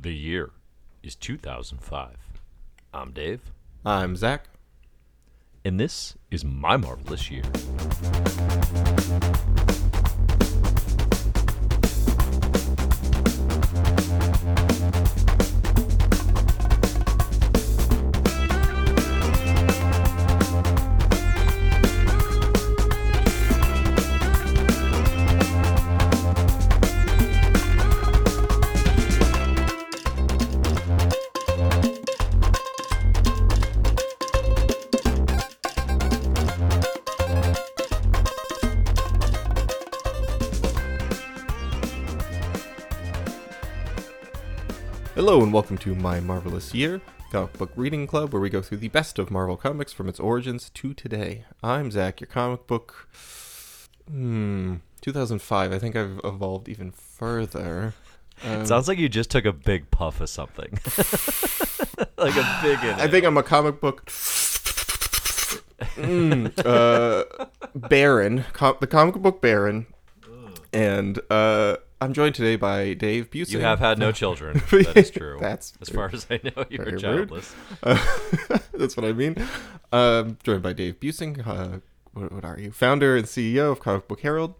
The year is 2005. I'm Dave, I'm Zack. and this is my marvelous year. Hello and welcome to My Marvelous Year, comic book reading club where we go through the best of Marvel comics from its origins to today. I'm Zack, your comic book. Hmm, 2005. I think I've evolved even further. Um, Sounds like you just took a big puff of something. like a big I think I'm a comic book. Mm, uh, Baron, com- the comic book Baron, and uh, I'm joined today by Dave Busey. You have had no children. That is true. That's as far as I know, you're childless. Uh, that's what I mean. Um, joined by Dave Buesing. Uh, what, what are you? Founder and CEO of Comic Book Herald.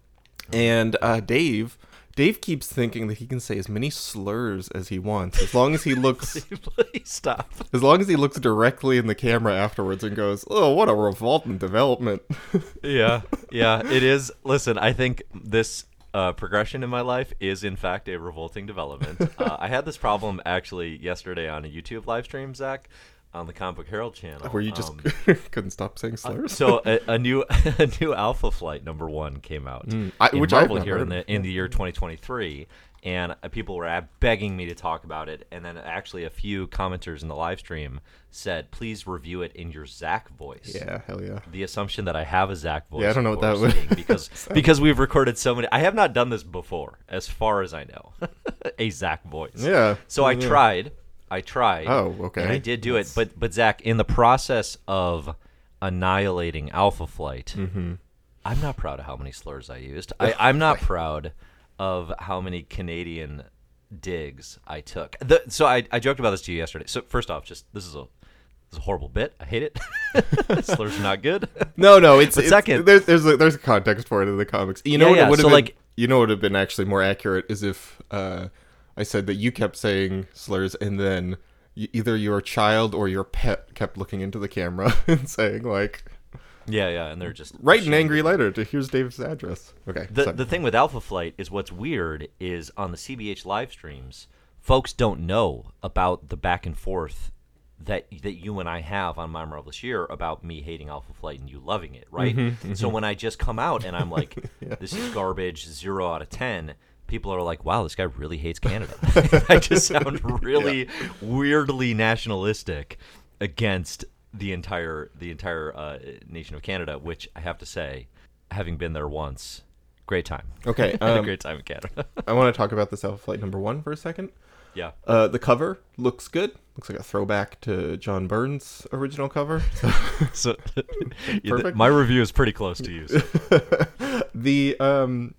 And uh, Dave, Dave keeps thinking that he can say as many slurs as he wants, as long as he looks, Please stop. as long as he looks directly in the camera afterwards and goes, "Oh, what a revolting development." yeah, yeah, it is. Listen, I think this uh, progression in my life is, in fact, a revolting development. uh, I had this problem actually yesterday on a YouTube live stream, Zack, on the Comic Book Herald channel. Where you just Um, couldn't stop saying slurs. so a, a new a new Alpha Flight number one came out I- in which Marvel never here in the in the year 2023, and uh, people were begging me to talk about it, and then actually a few commenters in the live stream said, "Please review it in your Zack voice." yeah, hell yeah. the assumption that I have a Zack voice. Yeah, I don't know what that being because because we've recorded so many. I have not done this before, as far as I know, a Zack voice. Yeah. So I tried. I tried. Oh, okay. And I did do it, but but Zack, in the process of annihilating Alpha Flight, Mm-hmm. I'm not proud of how many slurs I used. I, I'm not proud of how many Canadian digs I took. The, so I, I joked about this to you yesterday. So first off, just this is a this is a horrible bit. I hate it. slurs are not good. No, no, it's, it's second- There's there's a, there's a context for it in the comics. You know Yeah, what yeah, it would have so, been. like- you know what would have been actually more accurate is if uh, I said that you kept saying slurs and then either your child or your pet kept looking into the camera and saying like, Yeah, yeah, and they're just "Write an angry letter to here's Dave's address." Okay. The sorry. the thing with Alpha Flight is what's weird is on the CBH live streams, folks don't know about the back and forth that that you and I have on My Marvelous Year about me hating Alpha Flight and you loving it, right? Mm-hmm, So when I just come out and I'm like, this is garbage, zero out of ten. People are like, "Wow, this guy really hates Canada." I just sound really weirdly nationalistic against the entire the entire uh, nation of Canada, which I have to say, having been there once, great time. okay. I had a Um, great time in Canada. I want to talk about this Alpha Flight number one for a second. yeah. Uh, the cover looks good. Looks like a throwback to John Byrne's original cover. So Perfect. my review is pretty close to you. the um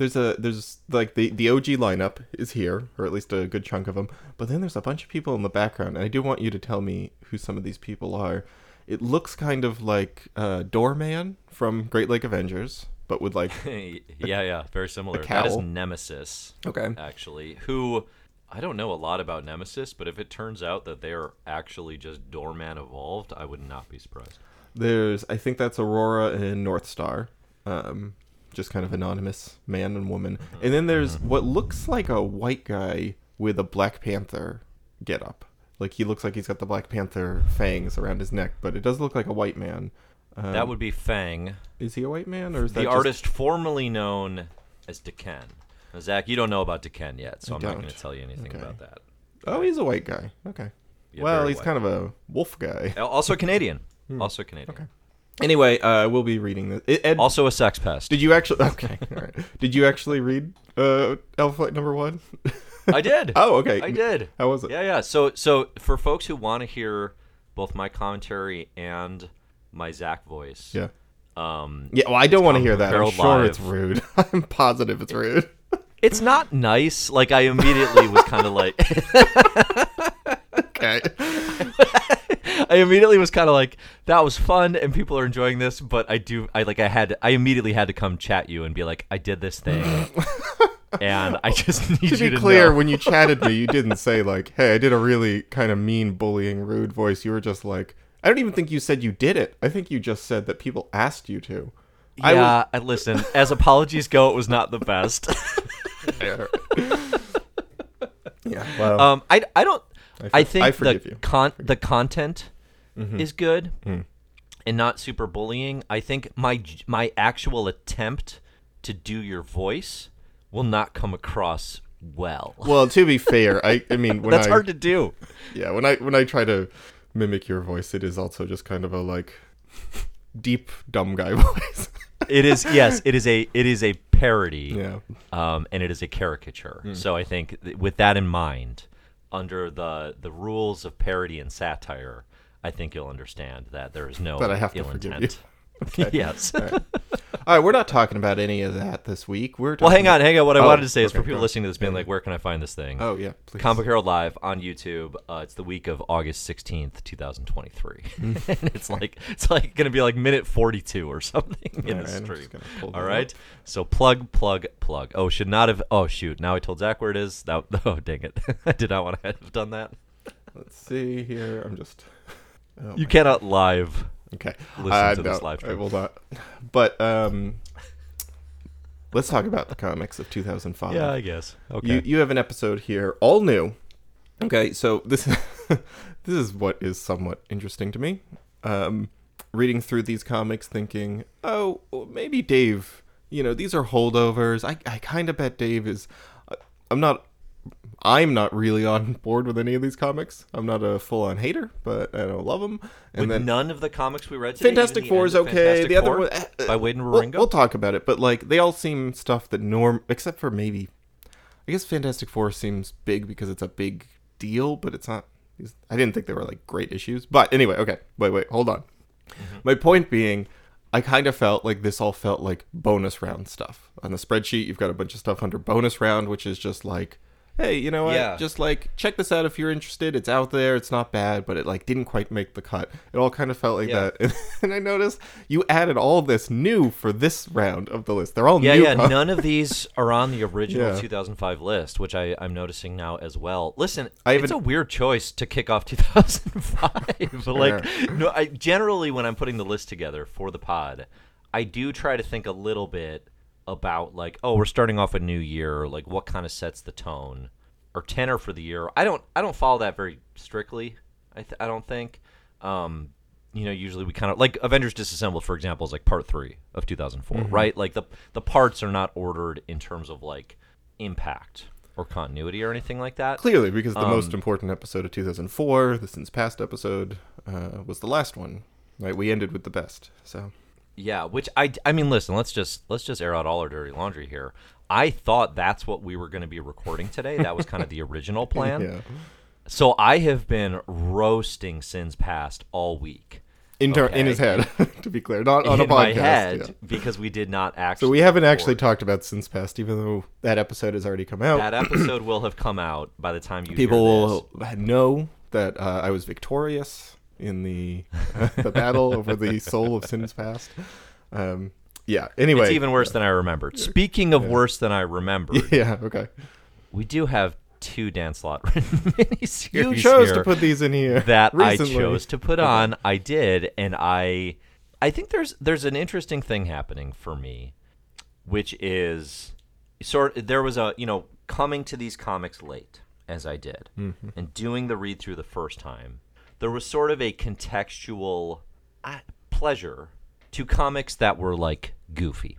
there's a there's like the the OG lineup is here or at least a good chunk of them but then there's a bunch of people in the background and I do want you to tell me who some of these people are it looks kind of like uh Doorman from Great Lake Avengers but with like yeah, yeah, very similar. That is. Nemesis, okay actually. Who I don't know a lot about Nemesis, but if it turns out that they are actually just Doorman evolved, I would not be surprised. there's I think that's Aurora and Northstar um just kind of anonymous man and woman and then there's what looks like a white guy with a Black Panther get up like he looks like he's got the Black Panther fangs around his neck but it does look like a white man um, that would be Fang, is he a white man or is that the just- artist formerly known as Daken. Now, Zack, you don't know about Daken yet, so I I'm not don't. going to tell you anything Okay. about that. oh he's a white guy okay Yeah, well very he's white. kind of a wolf guy Also Canadian. Hmm. Also Canadian. okay anyway uh we'll be reading this Ed, Ed, Also a sex pest. did you actually okay all right did you actually read uh Alpha Flight number one I did. oh okay I did. how was it Yeah, yeah. So, so for folks who want to hear both my commentary and my Zack voice, yeah um, Yeah, well, I don't want to hear that. I'm sure Live. it's rude. I'm positive it's rude. it's not nice. Like I immediately was kind of like, Okay. I immediately was kind of like, that was fun and people are enjoying this. But I do, I like, I had, I immediately had to come chat you and be like, I did this thing, and I just need to you be to clear, know. when you chatted me, you didn't say like, "Hey, I did a really kind of mean, bullying, rude voice." You were just like, "I don't even think you said you did it. I think you just said that people asked you to." I yeah, I listen. As apologies go, it was not the best. was, yeah. Well, um, I, I don't. I for- I think I forgive the you. Con the content is good Mm. and not super bullying. I think my my actual attempt to do your voice will not come across well. well, to be fair, I I mean when That's I hard to do. yeah when I when I try to mimic your voice, it is also just kind of a like deep dumb guy voice. It is yes, it is a it is a parody. yeah. um, and it is a caricature. Hmm. So I think th- with that in mind, under the the rules of parody and satire, I think you'll understand that there is no That I have to ill forgive intent. Okay. yes. All right, we're not talking about any of that this week. We're well, hang on, hang on. What I Oh, wanted to say is for people listening to this, being like, where can I find this thing? Oh yeah, please. Comic Herald Live on YouTube. Uh, it's the week of August sixteenth, two thousand twenty-three, Hmm. and it's like it's like gonna be like minute forty-two or something in All the right, stream. just gonna pull All right, up. so plug, plug, plug. Oh, should not have. Oh, shoot! Now I told Zack where it is. That. Oh, dang it! I did not want to have done that. Let's see here. I'm just. Oh You cannot live. Okay. listen Uh, to this no, live I stream. will not. But um, let's talk about the comics of 2005. Yeah, I guess. Okay. You you have an episode here, all new. Okay, so this this is what is somewhat interesting to me. Um, reading through these comics, thinking, oh, well, maybe Dave. You know, these are holdovers. I I kind of bet Dave is. uh, I'm not. I'm not really on board with any of these comics. I'm not a full on hater, but I don't love them. And With then none of the comics we read today. Fantastic Four is okay. Fantastic the other one uh, by Waid and we'll, we'll talk about it, but like they all seem stuff that norm, except for maybe, I guess Fantastic Four seems big because it's a big deal, but it's not. I didn't think they were like great issues, but anyway, okay. Wait, wait, hold on. Mm-hmm. My point being, I kind of felt like this all felt like bonus round stuff on the spreadsheet. You've got a bunch of stuff under bonus round, which is just like. Hey, you know what? Yeah. Just like check this out if you're interested. It's out there. It's not bad, but it like didn't quite make the cut. It all kind of felt like Yeah. that. And I noticed you added all this new for this round of the list. They're all yeah, new. yeah. com- None of these are on the original Yeah. 2005 list, which I, I'm noticing now as well. Listen, I it's a weird choice to kick off 2005. but like, no, I generally when I'm putting the list together for the pod, I do try to think a little bit about like, oh, we're starting off a new year. Like, what kind of sets the tone or tenor for the year? I don't, I don't follow that very strictly. I, th- I don't think. Um, you know, usually we kind of like Avengers Disassembled, for example, is like part three of 2004, Mm-hmm. right? Like the the parts are not ordered in terms of like impact or continuity or anything like that. Clearly, because the Um, most important episode of 2004, the Sins Past episode, uh, was the last one. Right? We ended with the best. So Yeah, which I I mean, listen, let's just let's just air out all our dirty laundry here. I thought that's what we were going to be recording today. That was kind of the original plan. yeah. So I have been roasting sins past all week In, ter- Okay. in his head, to be clear, not on in a podcast. In my head yeah. because we did not actually. So we haven't actually talked about Sins Past, even though that episode has already come out. That episode will have come out by the time you People hear this. will know that uh, I was victorious in the the battle over the soul of Sins Past. Um, yeah. Anyway, It's even worse than I remembered. Speaking of worse than I remembered, Yeah. Okay. we do have two Dan Slott miniseries You chose here to put these in here that recently. I chose to put on. I did, and I, I think there's there's an interesting thing happening for me, which is sort. There was a you know coming to these comics late as I did, and doing the read through the first time. There was sort of a contextual uh, pleasure to comics that were like goofy.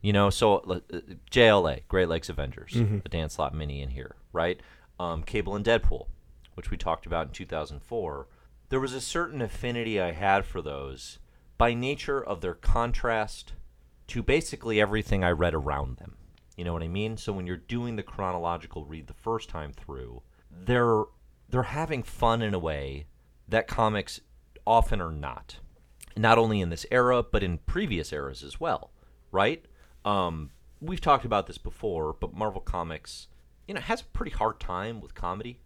You know, so uh, JLA, Great Lakes Avengers, the Dan Slott mini in here, right? Um, Cable and Deadpool, which we talked about in 2004. There was a certain affinity I had for those by nature of their contrast to basically everything I read around them. You know what I mean? So when you're doing the chronological read the first time through, they're they're having fun in a way that comics often are not. Not only in this era, but in previous eras as well, right? Um, we've talked about this before, but Marvel Comics, you know, has a pretty hard time with comedy.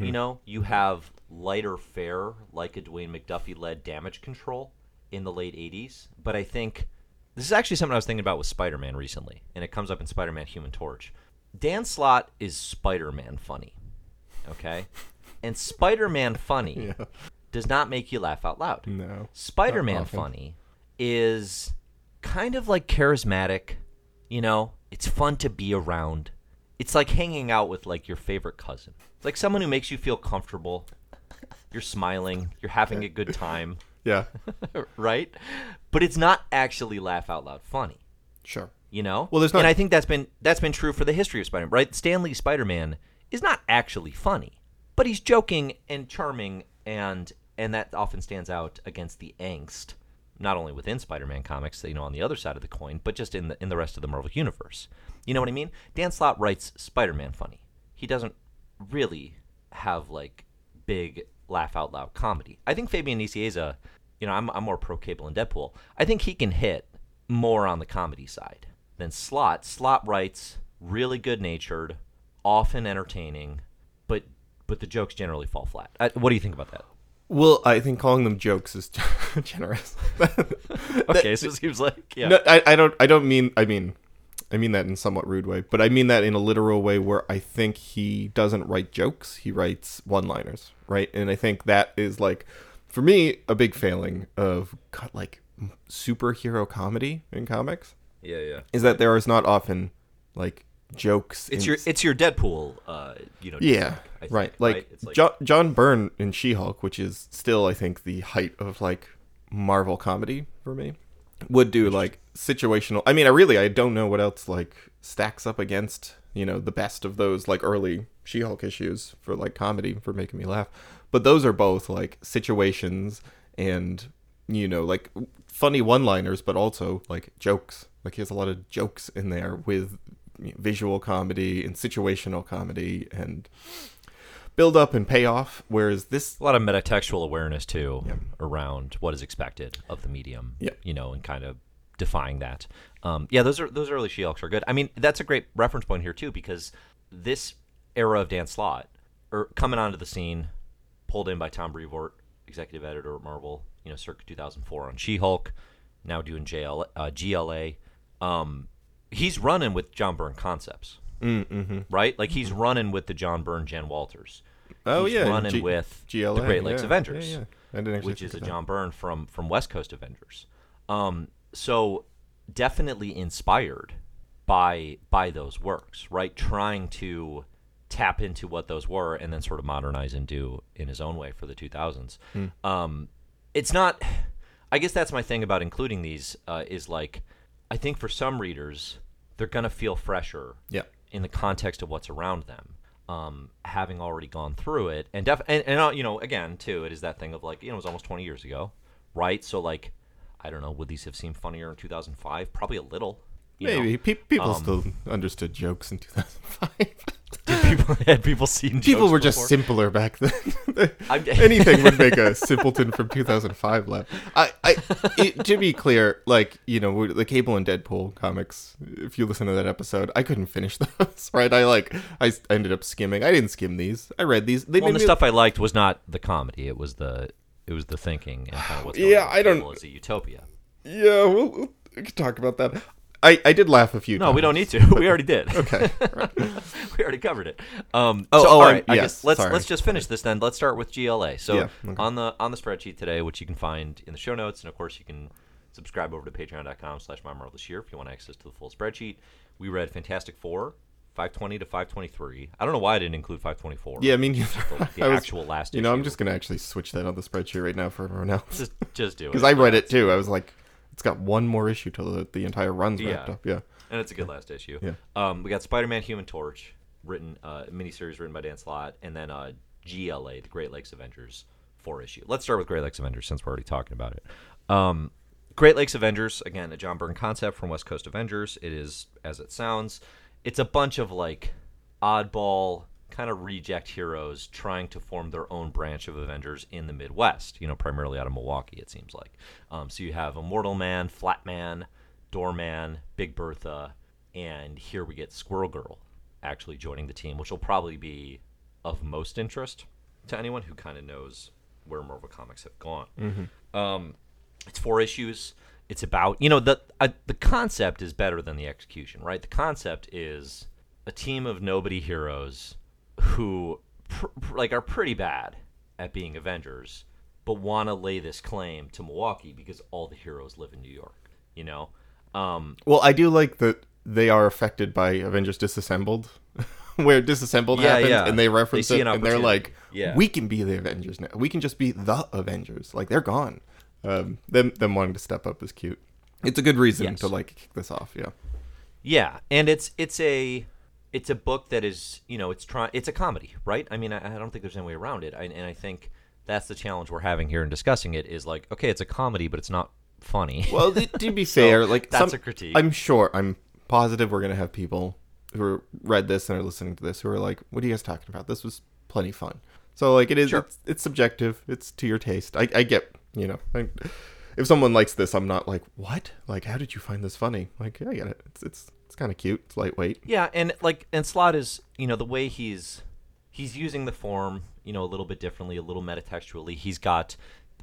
You know, you have lighter fare like a Dwayne McDuffie led Damage Control in the late '80s, but I think this is actually something I was thinking about with Spider-Man recently, and it comes up in Spider-Man: Human Torch. Dan Slott is Spider-Man funny, okay, and Spider-Man funny Yeah. does not make you laugh out loud. No. Spider Man funny is kind of like charismatic. You know, it's fun to be around. It's like hanging out with like your favorite cousin. It's like someone who makes you feel comfortable. You're smiling, you're having a good time, Yeah. right? But it's not actually laugh out loud funny. Sure. You know? Well, there's not- And I think that's been that's been true for the history of Spider-Man, right? Stan Lee Spider-Man is not actually funny, but he's joking and charming and and that often stands out against the angst not only within Spider-Man comics, you know, on the other side of the coin, but just in the in the rest of the Marvel universe. You know what I mean? Dan Slott writes Spider-Man funny. He doesn't really have like big laugh out loud comedy. I think Fabian Nicieza, you know, I'm I'm more pro Cable and Deadpool. I think he can hit more on the comedy side than Slott. Slott writes really good natured, often entertaining, but but the jokes generally fall flat. Uh, what do you think about that? Well, I think calling them jokes is generous. Okay, so it seems like yeah. No, I, I don't. I don't mean. I mean, I mean that in a somewhat rude way, but I mean that in a literal way where I think he doesn't write jokes. He writes one-liners, right? And I think that is like, for me, a big failing of like superhero comedy in comics yeah, yeah. is that there is not often like jokes. It's in your it's your Deadpool, uh, you know. Yeah, think, right. Like, It's like John, John Byrne in She-Hulk, which is still, I think, the height of like Marvel comedy for me, would do like situational. I mean, I really, I don't know what else like stacks up against you know the best of those like early She-Hulk issues for like comedy for making me laugh. But those are both like situations and you know like funny one-liners, but also like jokes. Like he has a lot of jokes in there with visual comedy and situational comedy and build up and payoff. Whereas this, a lot of metatextual awareness too around what is expected of the medium. Yeah. You know, and kind of defying that. Um, yeah, those are those early She-Hulks are good. I mean, that's a great reference point here too because this era of Dan Slott, or coming onto the scene, pulled in by Tom Brevoort, executive editor at Marvel, you know, circa 2004 on She-Hulk, now doing JL, uh, GLA. Um, he's running with John Byrne concepts, mm-hmm. right? Like he's running with the John Byrne, Jen Walters. oh he's yeah, running G- with GLA, the Great Lakes yeah, Avengers, yeah, yeah. I didn't actually which is a think of that. John Byrne from from West Coast Avengers. Um, so definitely inspired by by those works, right? Trying to tap into what those were and then sort of modernize and do in his own way for the 2000s. Hmm. Um, it's not. I guess that's my thing about including these uh, is like, I think for some readers they're gonna feel fresher Yeah, in the context of what's around them, um, having already gone through it, and def- and, and uh, you know, again, too, it is that thing of like, you know, it was almost twenty years ago, right? So like, I don't know, would these have seemed funnier in two thousand five? Probably a little. you know? maybe Pe- people um, still understood jokes in 2005. People had people seen people were just before? simpler back then. Anything would make a simpleton from 2005 laugh. I, I, it, to be clear, like you know, the Cable and Deadpool comics. If you listen to that episode, I couldn't finish those. Right? I like, I ended up skimming. I didn't skim these. I read these. They Well, the stuff I liked was not the comedy; it was the it was the thinking and kind of what's Yeah, I don't- As a utopia. Yeah, we'll, we'll we could talk about that. I, I did laugh a few No, times. we don't need to. We already did. Okay. we already covered it. Um, Oh, so, oh, all I'm- right. I yes, guess let's sorry. let's just finish this then. Let's start with GLA. So Yeah, okay. on the on the spreadsheet today, which you can find in the show notes, and of course you can subscribe over to patreon.com/slash my marvelous year if you want access to the full spreadsheet. We read Fantastic Four, 520 to 523. I don't know why I didn't include 524. Yeah, I mean, the, the was- actual last. You know, I'm just gonna actually switch that on the spreadsheet right now for everyone else just just do it because I read it too. I was like, it's got one more issue till the, the entire run's wrapped up. Yeah. and it's a good last issue. Yeah. Um, we got Spider-Man: Human Torch, written uh, miniseries written by Dan Slott, and then uh, GLA, the Great Lakes Avengers, four issue. Let's start with Great Lakes Avengers since we're already talking about it. Um, Great Lakes Avengers, again, a John Byrne concept from West Coast Avengers. It is as it sounds. It's a bunch of like oddball kind of reject heroes trying to form their own branch of Avengers in the Midwest. You know, primarily out of Milwaukee, it seems like. Um, so you have Immortal Man, Flat Man, Doorman, Big Bertha, and here we get Squirrel Girl actually joining the team, which will probably be of most interest to anyone who kind of knows where Marvel Comics have gone. Um, it's four issues. It's about you know the uh, the concept is better than the execution, right? The concept is a team of nobody heroes who pr- pr- like are pretty bad at being Avengers, but want to lay this claim to Milwaukee because all the heroes live in New York. You know, um, Well, I do like that they are affected by Avengers Disassembled, where Disassembled Yeah, happens, yeah. and they reference They it, an and they're like, Yeah. "We can be the Avengers now. We can just be the Avengers. Like they're gone." Um, them them wanting to step up is cute. It's a good reason Yes. to like kick this off. Yeah. Yeah, and it's it's a it's a book that is you know it's trying it's a comedy, right? I mean, I, I don't think there's any way around it, I, and I think that's the challenge we're having here in discussing it is like, okay, it's a comedy, but it's not funny. Well, to, be fair, like that's some- a critique. I'm sure. I'm positive we're gonna have people who read this and are listening to this who are like, "What are you guys talking about? This was plenty fun." So like, it is. Sure. It's, it's subjective. It's to your taste. I, I get. You know, I, if someone likes this, I'm not like, "What? Like, how did you find this funny?" Like, I get it. It's it's it's kind of cute. It's lightweight. Yeah, and like and Slott is you know the way he's he's using the form you know a little bit differently, a little metatextually. He's got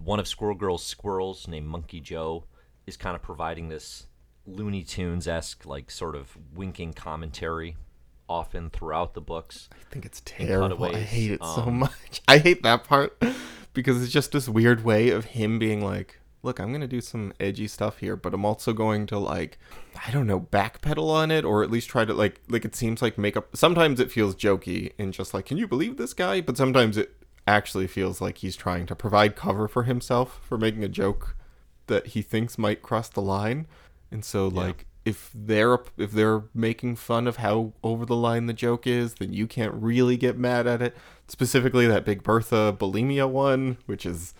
one of Squirrel Girl's squirrels named Monkey Joe is kind of providing this Looney Tunes esque like sort of winking commentary often throughout the books. I think it's terrible. I hate it so um, much. I hate that part because it's just this weird way of him being like, "Look, I'm gonna do some edgy stuff here, but I'm also going to like, I don't know, backpedal on it, or at least try to like, like it seems like make up. Sometimes it feels jokey and just like, can you believe this guy? But sometimes it actually feels like he's trying to provide cover for himself for making a joke that he thinks might cross the line. And so like if they're if they're making fun of how over the line the joke is, then you can't really get mad at it. Specifically that Big Bertha bulimia one, which is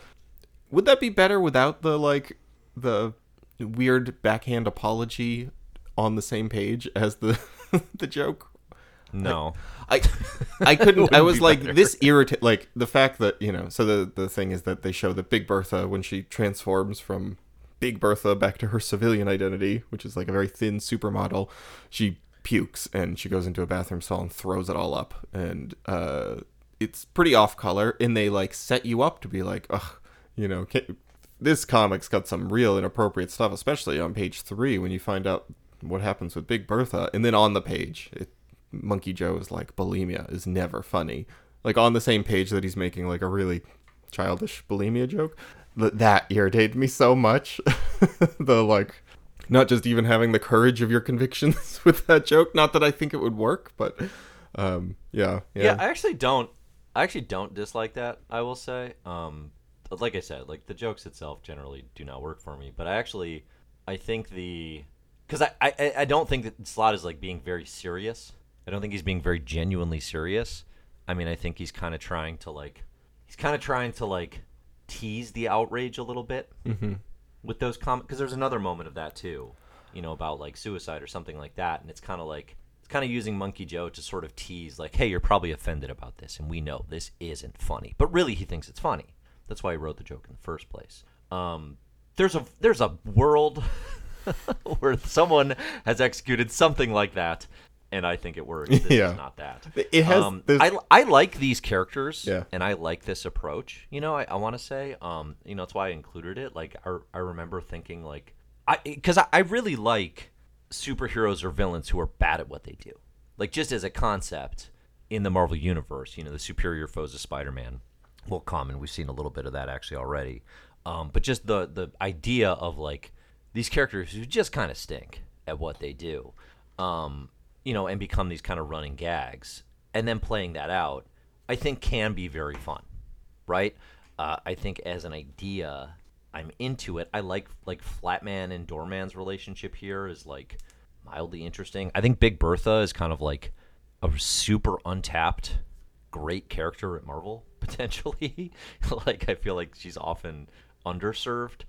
would that be better without the like the weird backhand apology on the same page as the the joke? No, I I couldn't. I was be like better. this irritate. Like the fact that you know. So the the thing is that they show that Big Bertha when she transforms from Big Bertha back to her civilian identity, which is like a very thin supermodel, she pukes and she goes into a bathroom stall and throws it all up, and uh, it's pretty off color. And they like set you up to be like, ugh, you know, this comic's got some real inappropriate stuff, especially on page three when you find out what happens with Big Bertha, and then on the page, it, Monkey Joe is like bulimia is never funny. Like on the same page that he's making like a really childish bulimia joke. That irritated me so much. the like not just even having the courage of your convictions with that joke. Not that I think it would work, but um, yeah, yeah, yeah. I actually don't. I actually don't dislike that. I will say. Um, like I said, like the jokes itself generally do not work for me. But I actually, I think the because I, I I don't think that Slott is like being very serious. I don't think he's being very genuinely serious. I mean, I think he's kind of trying to like he's kind of trying to like tease the outrage a little bit Mm-hmm. with those comments because there's another moment of that too you know about like suicide or something like that and it's kind of like it's kind of using monkey joe to sort of tease like hey you're probably offended about this and we know this isn't funny but really he thinks it's funny that's why he wrote the joke in the first place um, there's a there's a world where someone has executed something like that and i think it works this Yeah. is not that It has- um, I, I like these characters Yeah. and I like this approach. You know, I, I want to say, um, you know, that's why I included it. Like, I, I remember thinking, like, I because I, I really like superheroes or villains who are bad at what they do. Like, just as a concept in the Marvel universe, you know, the superior foes of Spider-Man, well, common. We've seen a little bit of that actually already. Um, but just the the idea of like these characters who just kind of stink at what they do, um, you know, and become these kind of running gags, and then playing that out, I think can be very fun, right? Uh, I think as an idea, I'm into it. I like like Flatman and Doorman's relationship here is like mildly interesting. I think Big Bertha is kind of like a super untapped, great character at Marvel potentially. like I feel like she's often underserved.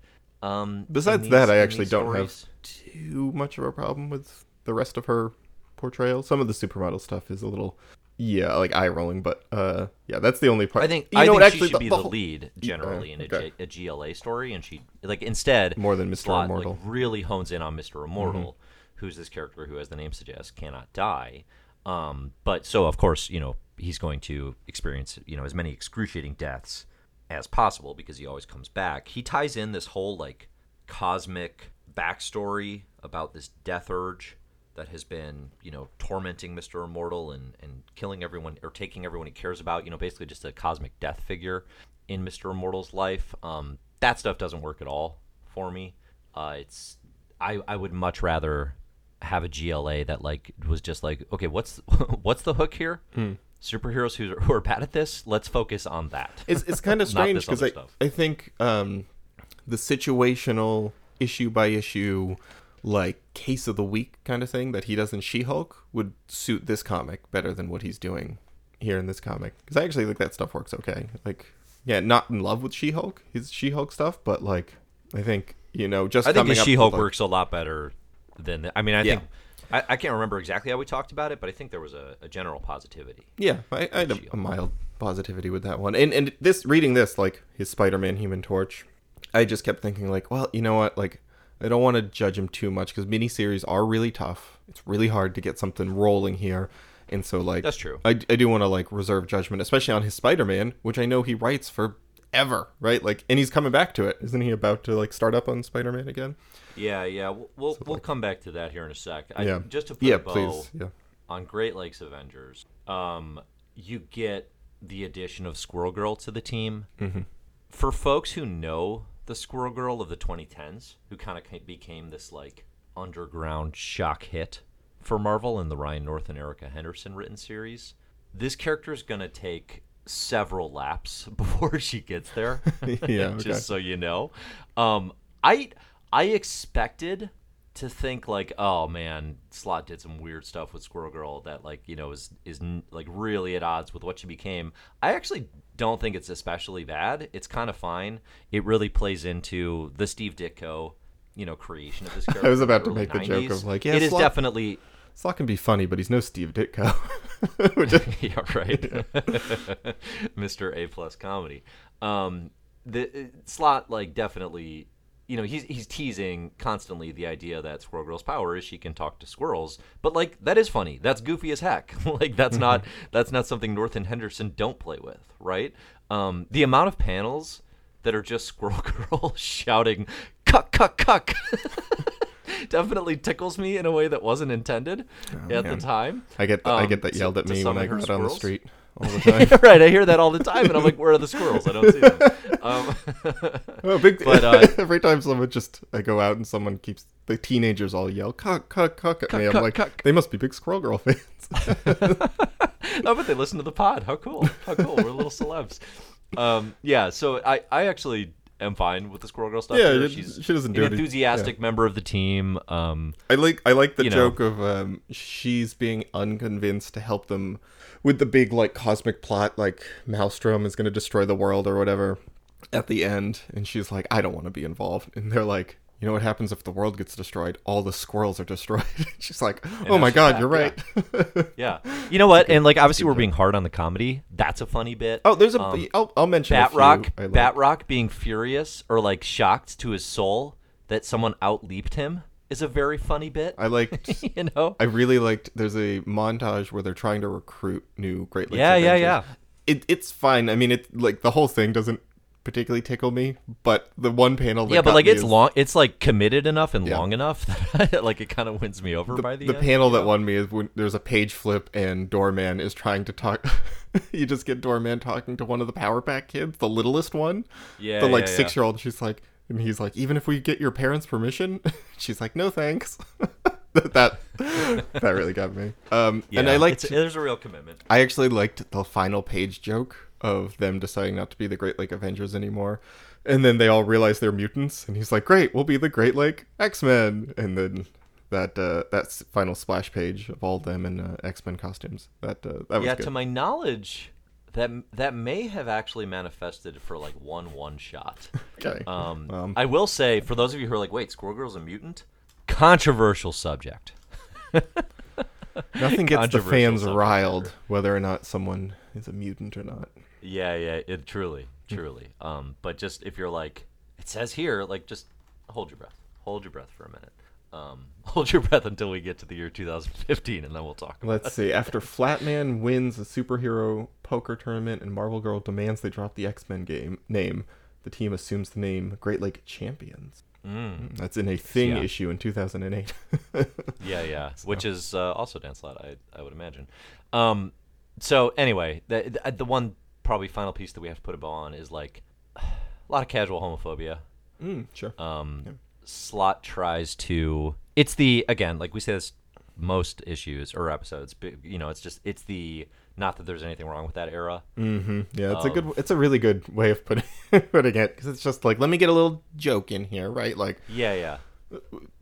Um, Besides these- that, I actually don't stories. have too much of a problem with the rest of her portrayal. Some of the supermodel stuff is a little, yeah, like eye rolling, but uh, yeah, that's the only part. I think you I know think what, she should be the, whole- lead generally in a, okay. G- a GLA story, and she like instead More than Mr. Immortal. Like, really hones in on Mr. Immortal. who's this character who, as the name suggests, cannot die. Um, but so of course, you know, he's going to experience you know as many excruciating deaths as possible because he always comes back. He ties in this whole like cosmic backstory about this death urge that has been, you know, tormenting Mr. Immortal and, and killing everyone or taking everyone he cares about, you know, basically just a cosmic death figure in Mr. Immortal's life. Um, that stuff doesn't work at all for me. Uh, it's I, I would much rather have a GLA that like was just like, okay, what's what's the hook here? Superheroes who, who are bad at this, let's focus on that. It's it's kind of strange because I stuff. I think um, the situational issue by issue like case of the week kind of thing that he does in She-Hulk would suit this comic better than what he's doing here in this comic because I actually think that stuff works okay. Like yeah, not in love with She-Hulk, his She-Hulk stuff, but like I think you know just I think coming the up She-Hulk with, like- works a lot better than. The, I mean, I Yeah. think I, I can't remember exactly how we talked about it, but I think there was a, a general positivity. Yeah, I, I had a, a mild positivity with that one. And and this reading this like his Spider-Man Human Torch, I just kept thinking like, well, you know what? Like I don't want to judge him too much cuz miniseries are really tough. It's really hard to get something rolling here. And so like That's true. I, I do want to like reserve judgment especially on his Spider-Man, which I know he writes for ever, right? Like and he's coming back to it. Isn't he about to like start up on Spider-Man again? Yeah, yeah. We'll we'll, we'll come back to that here in a sec. I, Yeah. Just to put Yeah, a bow please. Yeah. on Great Lakes Avengers, um, you get the addition of Squirrel Girl to the team. Mm-hmm. For folks who know the Squirrel Girl of the 2010s, who kind of became this like underground shock hit for Marvel in the Ryan North and Erica Henderson written series, this character is going to take several laps before she gets there. Yeah, okay. just so you know. Um, I I expected to think like, oh man, Slott did some weird stuff with Squirrel Girl that like you know is is like really at odds with what she became. I actually don't think it's especially bad. It's kind of fine. It really plays into the Steve Ditko, you know, creation of this character. I was about to make the joke of, like, yeah, it is Slott- definitely Slott can be funny, but he's no Steve Ditko. Yeah, right. Mr. A plus comedy. Um, the uh, Slott like definitely, you know, he's he's teasing constantly the idea that Squirrel Girl's power is she can talk to squirrels, but like that is funny. That's goofy as heck. like that's not that's not something North and Henderson don't play with, right? Um, the amount of panels that are just Squirrel Girl shouting "cuck cuck cuck." Definitely tickles me in a way that wasn't intended at the Oh, time. I get I Um, get that yelled at me when I go out on the street all the time. right, I hear that all the time, and I'm like, where are the squirrels? I don't see them. Um, oh, big But, uh, every time someone just I go out and someone keeps the teenagers all yell cuck cuck cuck at me. I'm cuck, like, cuck. they must be big Squirrel Girl fans. oh, but they listen to the pod. How cool! How cool! We're little celebs. Um, yeah, so I, I actually am fine with the Squirrel Girl stuff. Yeah, here. she's she doesn't an do any- enthusiastic member of the team. Um, I like I like the You know. joke of um, she's being unconvinced to help them with the big like cosmic plot, like Maelstrom is going to destroy the world or whatever at the end, and she's like, I don't want to be involved, and they're like. You know what happens if the world gets destroyed? All the squirrels are destroyed. she's like, "Oh my god, back, you're right." yeah, you know what? And like, obviously, we're being hard on the comedy. That's a funny bit. oh, there's a. Um, will I'll mention a few Batroc, I like. Batroc being furious or like shocked to his soul that someone outleaped him is a very funny bit. I liked. you know, I really liked. There's a montage where they're trying to recruit new Great Lakes. Yeah, yeah, yeah. It it's fine. I mean, it like the whole thing doesn't particularly tickle me, but the one panel. That yeah, but like it's is long. It's like committed enough and Yeah. long enough that like it kind of wins me over by the, The end. panel you that know? won me is when there's a page flip and Doorman is trying to talk. you just get Doorman talking to one of the Power Pack kids, the littlest one, Yeah, the like yeah, six year old. She's like, and he's like, even if we get your parents' permission, she's like, no thanks. that that that really got me. Um, Yeah, and I liked there's a real commitment. I actually liked the final page joke of them deciding not to be the Great Lake Avengers anymore. And then they all realize they're mutants, and he's like, "Great, we'll be the Great Lake X Men." And then that uh, that final splash page of all of them in uh, X Men costumes. That uh, that was Yeah, good. to my knowledge, that that may have actually manifested for like one one shot. okay. Um, Um, I will say for those of you who are like, wait, Squirrel Girl's a mutant. Controversial subject. Nothing gets the fans subject riled, whether or not someone is a mutant or not. Yeah, yeah, it truly, truly. Um, but just if you're like, it says here, like, just hold your breath. Hold your breath for a minute. Um, hold your breath until we get to the year 2015, and then we'll talk. About Let's see. After Flatman wins a superhero poker tournament and Marvel Girl demands they drop the X Men game name, the team assumes the name Great Lake Champions. Mm. That's in a Thing Yeah. issue in 2008. Yeah, yeah, which is uh, also Dan Slott, I I would imagine. Um, so anyway, the the- the one probably final piece that we have to put a bow on is like a lot of casual homophobia. mm, sure. Um, Yeah. Slott tries to. It's the again, like we say this most issues or episodes. but, You know, it's just it's the not that there's anything wrong with that era. hmm Yeah, it's a good. It's a really good way of putting putting it because it's just like let me get a little joke in here, right? Like Yeah, yeah.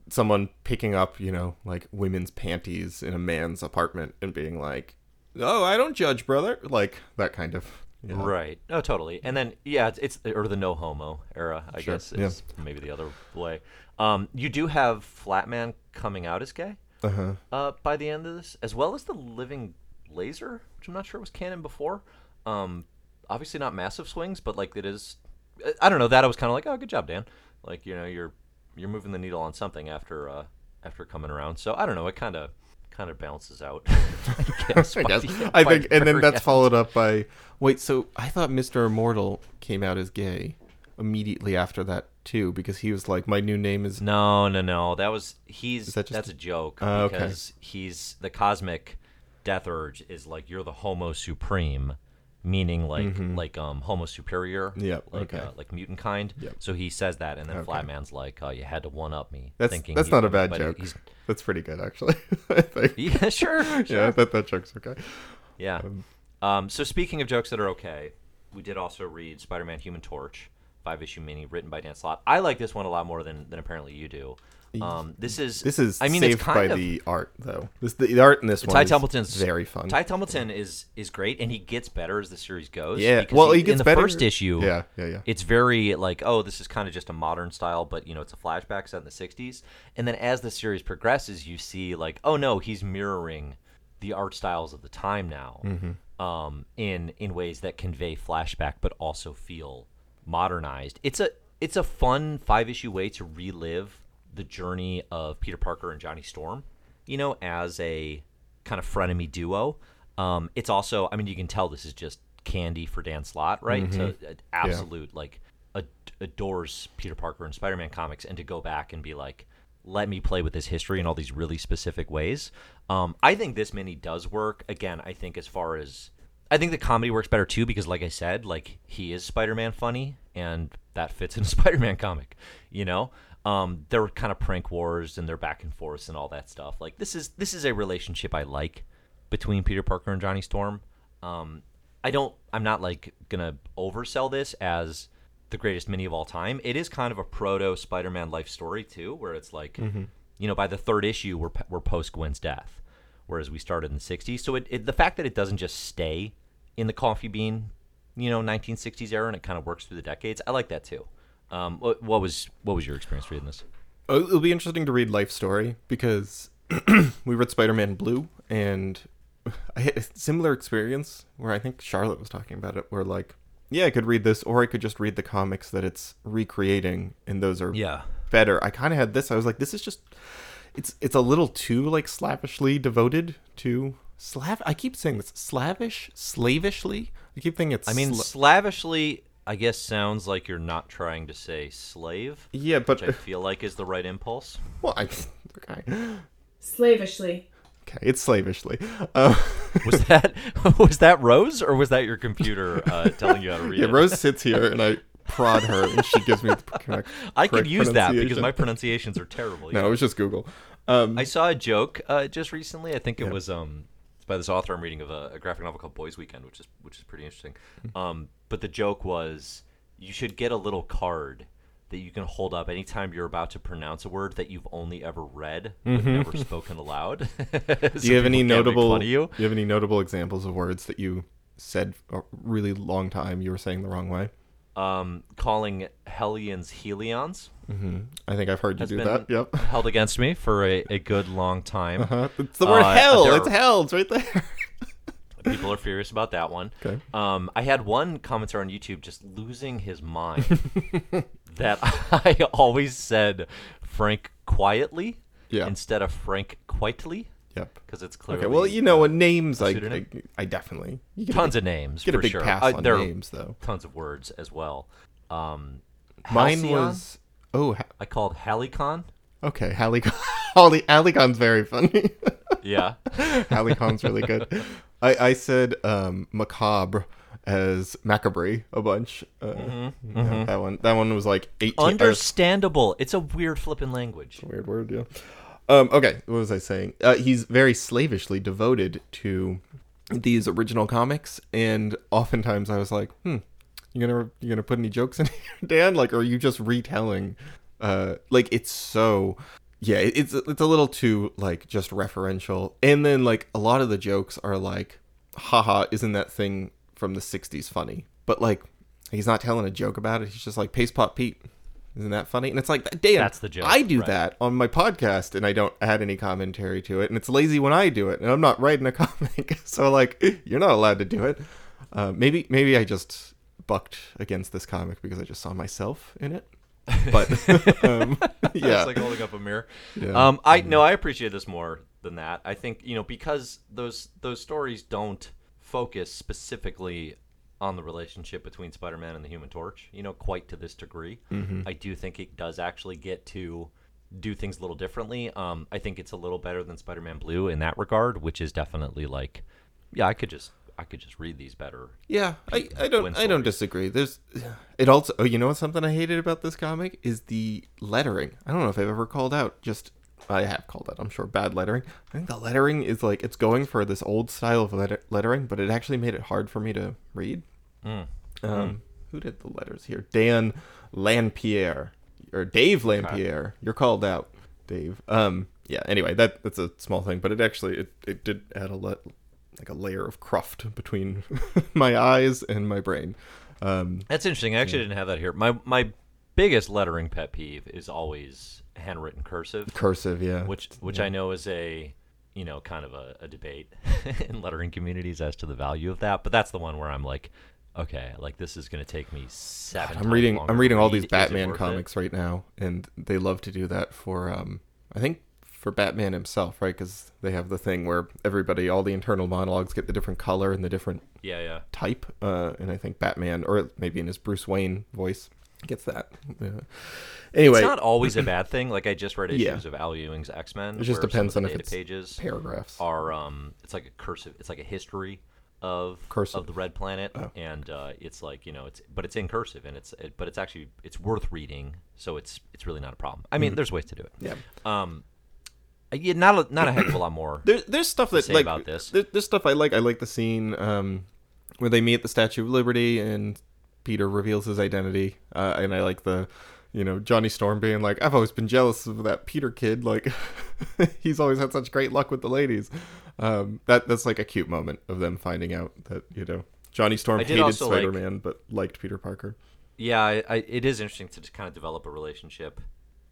someone picking up, you know, like women's panties in a man's apartment and being like, "Oh, I don't judge, brother," like that kind of. You know. Right. Oh, totally. And then yeah, it's, it's or the no homo era. I Sure, guess yeah. maybe the other way. Um, you do have Flatman coming out as gay Uh-huh. uh, by the end of this, as well as the Living Laser, which I'm not sure was canon before. Um, obviously not massive swings, but like it is. I don't know. That I was kind of like, oh, good job, Dan. Like you know, you're you're moving the needle on something after uh, after coming around. So I don't know. It kind of kind of balances out. I guess. I I think, and then that's followed up by wait. So I thought Mister Immortal came out as gay immediately after that too, because he was like, "My new name is." No, no, no. That was he's that that's a joke Oh, okay. because he's the cosmic death urge is like you're the homo supreme, meaning like like um homo superior. Mm-hmm. Yep, Like okay. uh, like mutant kind. Yep. So he says that, and then Okay. Flatman's like, "Oh, you had to one up me." That's thinking that's not a bad joke. That's pretty good actually. I think. yeah, sure. Yeah, I sure. thought that joke's okay. Yeah. Um, so speaking of jokes that are okay, we did also read Spider-Man: Human Torch, five issue mini, written by Dan Slott. I like this one a lot more than, than apparently you do. Um, this is This is I mean, saved it's kind by of, the art though. This the, the art in this one Ty is Templeton's very fun. Ty Templeton is is great, and he gets better as the series goes. Yeah, because well, he in gets the better- first issue. Yeah, yeah, yeah. It's very like, oh, this is kind of just a modern style, but you know, it's a flashback set in the '60s. And then as the series progresses, you see like, oh no, he's mirroring the art styles of the time now, Mm-hmm. um, in in ways that convey flashback, but also feel modernized. It's a it's a fun five issue way to relive the journey of Peter Parker and Johnny Storm, you know, as a kind of frenemy duo. Um, it's also, I mean, you can tell this is just candy for Dan Slott, right? To uh, absolute like ad- adores Peter Parker and Spider-Man comics, and to go back and be like, let me play with this history in all these really specific ways. Um, I think this mini does work. Again, I think as far as I think the comedy works better too because, like I said, like he is Spider-Man funny, and that fits in a Spider-Man comic. You know, um, they're kind of prank wars and they're back and forth and all that stuff. Like this is this is a relationship I like between Peter Parker and Johnny Storm. Um, I don't. I'm not like gonna oversell this as the greatest mini of all time. It is kind of a proto Spider-Man life story too, where it's like, you know, by the third issue we're we're post Gwen's death, whereas we started in the '60s. So it, it the fact that it doesn't just stay in the coffee bean, you know, 1960s era, and it kind of works through the decades. I like that too. Um, what, what was what was your experience reading this? Oh, It'll be interesting to read Life Story because we read Spider-Man Blue, and I had a similar experience where I think Charlotte was talking about it, where like, yeah, I could read this, or I could just read the comics that it's recreating, and those are Yeah, better. I kind of had this. I was like, this is just, it's it's a little too like slavishly devoted to Slav. I keep saying this slavish, slavishly. I keep thinking it's. I mean, sla- slavishly, I guess sounds like you're not trying to say slave, yeah, but which I feel like is the right impulse. well, I, okay, Slavishly. okay, it's slavishly. Uh, Was that was that Rose or was that your computer uh, telling you how to read Yeah, it? Rose sits here and I prod her and she gives me the correct. I could correct use that because my pronunciations are terrible. No, it was just Google. Um, I saw a joke uh, just recently. I think it Yeah. was um, it's by this author I'm reading of a, a graphic novel called Boys Weekend, which is which is pretty interesting. Hmm. Um, but the joke was you should get a little card that you can hold up anytime you're about to pronounce a word that you've only ever read but never spoken aloud. do you have any notable? Of you? Do you have any notable examples of words that you said a really long time you were saying the wrong way? Um, calling Hellions Helions hmm I think I've heard you do that. Yep. held against me for a, a good long time. Uh-huh. It's the word Uh, hell. there- It's hell. It's right there. People are furious about that one. Okay. Um, I had one commenter on YouTube just losing his mind that I always said Frank quietly Yeah. instead of Frank Quitely Yep. because it's clearly Okay. Well, you know, uh, names I, I? I definitely tons a of names. get a for big sure. pass Uh, on names though. Tons of words as well. Um, Mine Halcyon, was oh ha- I called Halicon. okay. Halicon. Halicon's very funny. Yeah. Halicon's really good. I I said um macabre as macabre a bunch. Uh, Mm-hmm, yeah, That one that one was like eighteen. Understandable. It's a weird flipping language. Weird word, yeah. Um, okay, what was I saying? Uh, he's very slavishly devoted to these original comics, and oftentimes I was like, "Hmm, you gonna you gonna put any jokes in here, Dan? Like, are you just retelling? Uh, like it's so." Yeah, it's it's a little too like just referential, and then like a lot of the jokes are like, "Haha, isn't that thing from the '60s funny?" But like, he's not telling a joke about it. He's just like, "Paste Pot Pete, isn't that funny?" And it's like, "Damn, That's the joke, I do right. that on my podcast, and I don't add any commentary to it, and it's lazy when I do it, and I'm not writing a comic, so like, you're not allowed to do it. Uh, maybe maybe I just bucked against this comic because I just saw myself in it, but um, yeah, It's like holding up a mirror. Yeah. Um, I no, I appreciate this more than that. I think you know because those those stories don't focus specifically on the relationship between Spider-Man and the Human Torch. You know, quite to this degree. Mm-hmm. I do think it does actually get to do things a little differently. Um, I think it's a little better than Spider-Man Blue in that regard, which is definitely like, yeah, I could just I could just read these better. Yeah, I, I don't I don't disagree. There's it also oh you know what something I hated about this comic is the lettering. I don't know if I've ever called out just I have called out I'm sure bad lettering. I think the lettering is like it's going for this old style of letter- lettering, but it actually made it hard for me to read. Mm. Um, who did the letters here? Dan Lanpierre or Dave Lanphear. You're called out, Dave. Um, yeah. Anyway, that that's a small thing, but it actually it, it did add a lot like a layer of cruft between my eyes and my brain. Um, That's interesting. I actually didn't have that here. My my biggest lettering pet peeve is always handwritten cursive. cursive, yeah. which which I know is a you know kind of a, a debate in lettering communities as to the value of that. But that's the one where I'm like, okay, like this is going to take me seven. I'm reading I'm reading all these Batman worth it? comics right now, and they love to do that for um I think for Batman himself, right? Because they have the thing where everybody, all the internal monologues get the different color and the different Yeah, yeah. type, uh, and I think Batman, or maybe in his Bruce Wayne voice, gets that. Yeah. Anyway, It's not always a bad thing. Like I just read issues Yeah. of Al Ewing's X Men. It just depends on if it's pages paragraphs. are um it's like a cursive it's like a history of Cursive. of the red planet Oh. and uh, it's like you know it's but it's in cursive and it's it, but it's actually it's worth reading so it's it's really not a problem i mean there's ways to do it Yeah. um uh, yeah, not a, not a heck of a lot more There, there's stuff that say like about this. There, there's stuff I like. I like the scene um, where they meet at the Statue of Liberty and Peter reveals his identity, uh, and I like the, you know, Johnny Storm being like, "I've always been jealous of that Peter kid. Like, he's always had such great luck with the ladies." Um, that that's like a cute moment of them finding out that you know Johnny Storm hated Spider-Man but liked Peter Parker. yeah I, I, it is interesting to just kind of develop a relationship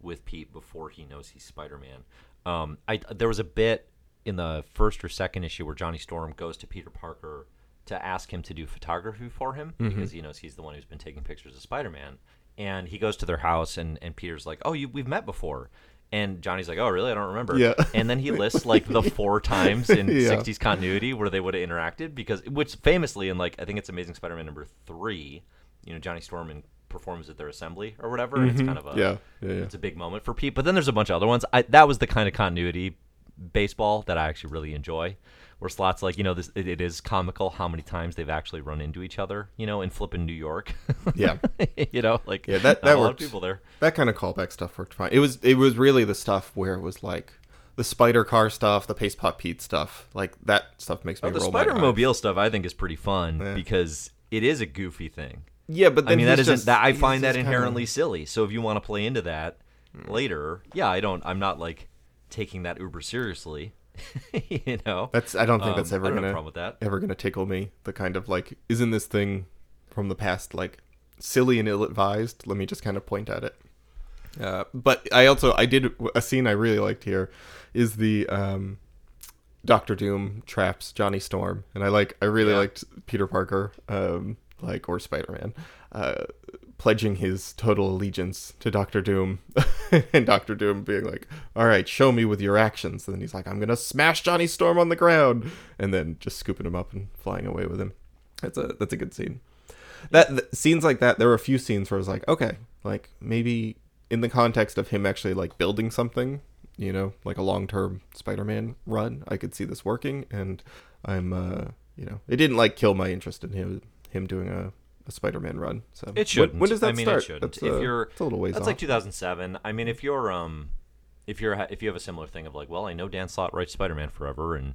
with pete before he knows he's spider-man um i there was a bit in the first or second issue where johnny storm goes to peter parker to ask him to do photography for him Mm-hmm. because he knows he's the one who's been taking pictures of spider-man and he goes to their house and, and peter's like oh you, we've met before and johnny's like oh really i don't remember Yeah. and then he lists like the four times in Yeah. 60s continuity where they would have interacted because which famously in like i think it's amazing spider-man number three you know johnny storm and performs at their assembly or whatever and it's kind of a Mm-hmm. Yeah, yeah, yeah. it's a big moment for pete but then there's a bunch of other ones I, that was the kind of continuity baseball that i actually really enjoy where Slott's like you know this it, it is comical how many times they've actually run into each other you know in flipping new york Yeah. you know like Yeah, that- that a lot of people there that kind of callback stuff worked fine. It was it was really the stuff where it was like the spider car stuff, the paste pot Pete stuff. Like that stuff makes me Oh, the spider mobile stuff i think is pretty fun Yeah. because it is a goofy thing Yeah, but then I mean that isn't just- that I find that just kinda- inherently silly. So if you want to play into that Hmm. later, yeah, I don't. I'm not like taking that uber seriously. you know, That's I don't think that's Um, ever I don't have a gonna problem with that. ever gonna tickle me. The kind of like isn't this thing from the past like silly and ill advised? Let me just kind of point at it. Uh, but I also I did a scene I really liked here is the um, Doctor Doom traps Johnny Storm, and I like I really Yeah. liked Peter Parker, um, like or Spider Man, uh, pledging his total allegiance to Doctor Doom, and Doctor Doom being like, "All right, show me with your actions." And then he's like, "I'm gonna smash Johnny Storm on the ground," and then just scooping him up and flying away with him. That's a that's a good scene. That th- scenes like that, there were a few scenes where I was like, okay, like maybe in the context of him actually like building something, you know, like a long term Spider Man run, I could see this working, and I'm, uh, you know, it didn't like kill my interest in him him doing a, a Spider Man run. So It shouldn't. When, when does that I mean, start? it shouldn't. That's, if uh, you're, it's a little ways that's off. like 2007. I mean, if you're, um, if you're, if you have a similar thing of like, well, I know Dan Slott writes Spider-Man forever, and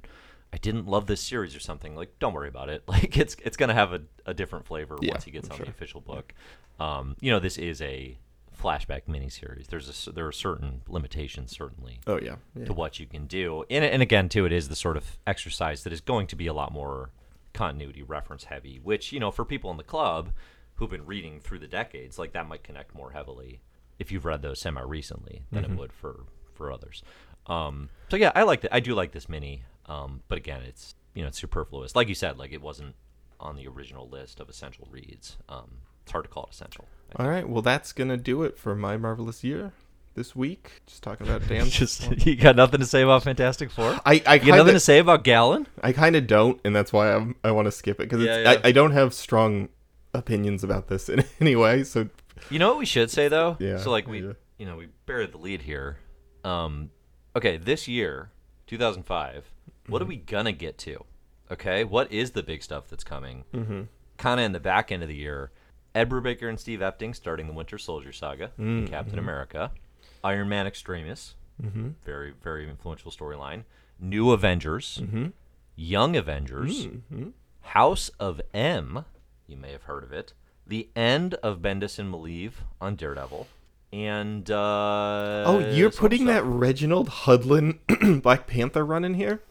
I didn't love this series or something. Like, don't worry about it. Like, it's it's gonna have a, a different flavor Yeah, once he gets I'm on sure. the official book. Um, you know, this is a flashback miniseries. There's a there are certain limitations, certainly, oh yeah, yeah. to what you can do. And, and again, too, it is the sort of exercise that is going to be a lot more continuity reference heavy, which, you know, for people in the club who've been reading through the decades, like that might connect more heavily if you've read those semi recently than it would for, for others. Um, so yeah, I like that. I do like this mini. Um, but again, it's, you know, it's superfluous. Like you said, like it wasn't on the original list of essential reads. Um, it's hard to call it essential. All right, well that's gonna do it for my marvelous year this week. Just talking about Dan. Just you got nothing to say about Fantastic Four. I I You got nothing to say about Galan? I kind of don't, and that's why I'm, I want to skip it because Yeah, I, yeah. I don't have strong opinions about this in any way. So You know what we should say though? Yeah, So like we, yeah. you know, we buried the lead here. Um, okay, this year, 2005. What Mm-hmm. are we gonna get to? Okay, what is the big stuff that's coming? Mm-hmm. Kind of in the back end of the year. Ed Brubaker and Steve Epting starting the Winter Soldier saga, Mm-hmm. in Captain America, Iron Man Extremis, mm-hmm. very very influential storyline. New Avengers, Mm-hmm. Young Avengers, House of M, you may have heard of it. The end of Bendis and Maleev on Daredevil, and uh, oh, you're putting stuff. that Reginald Hudlin Black Panther run in here?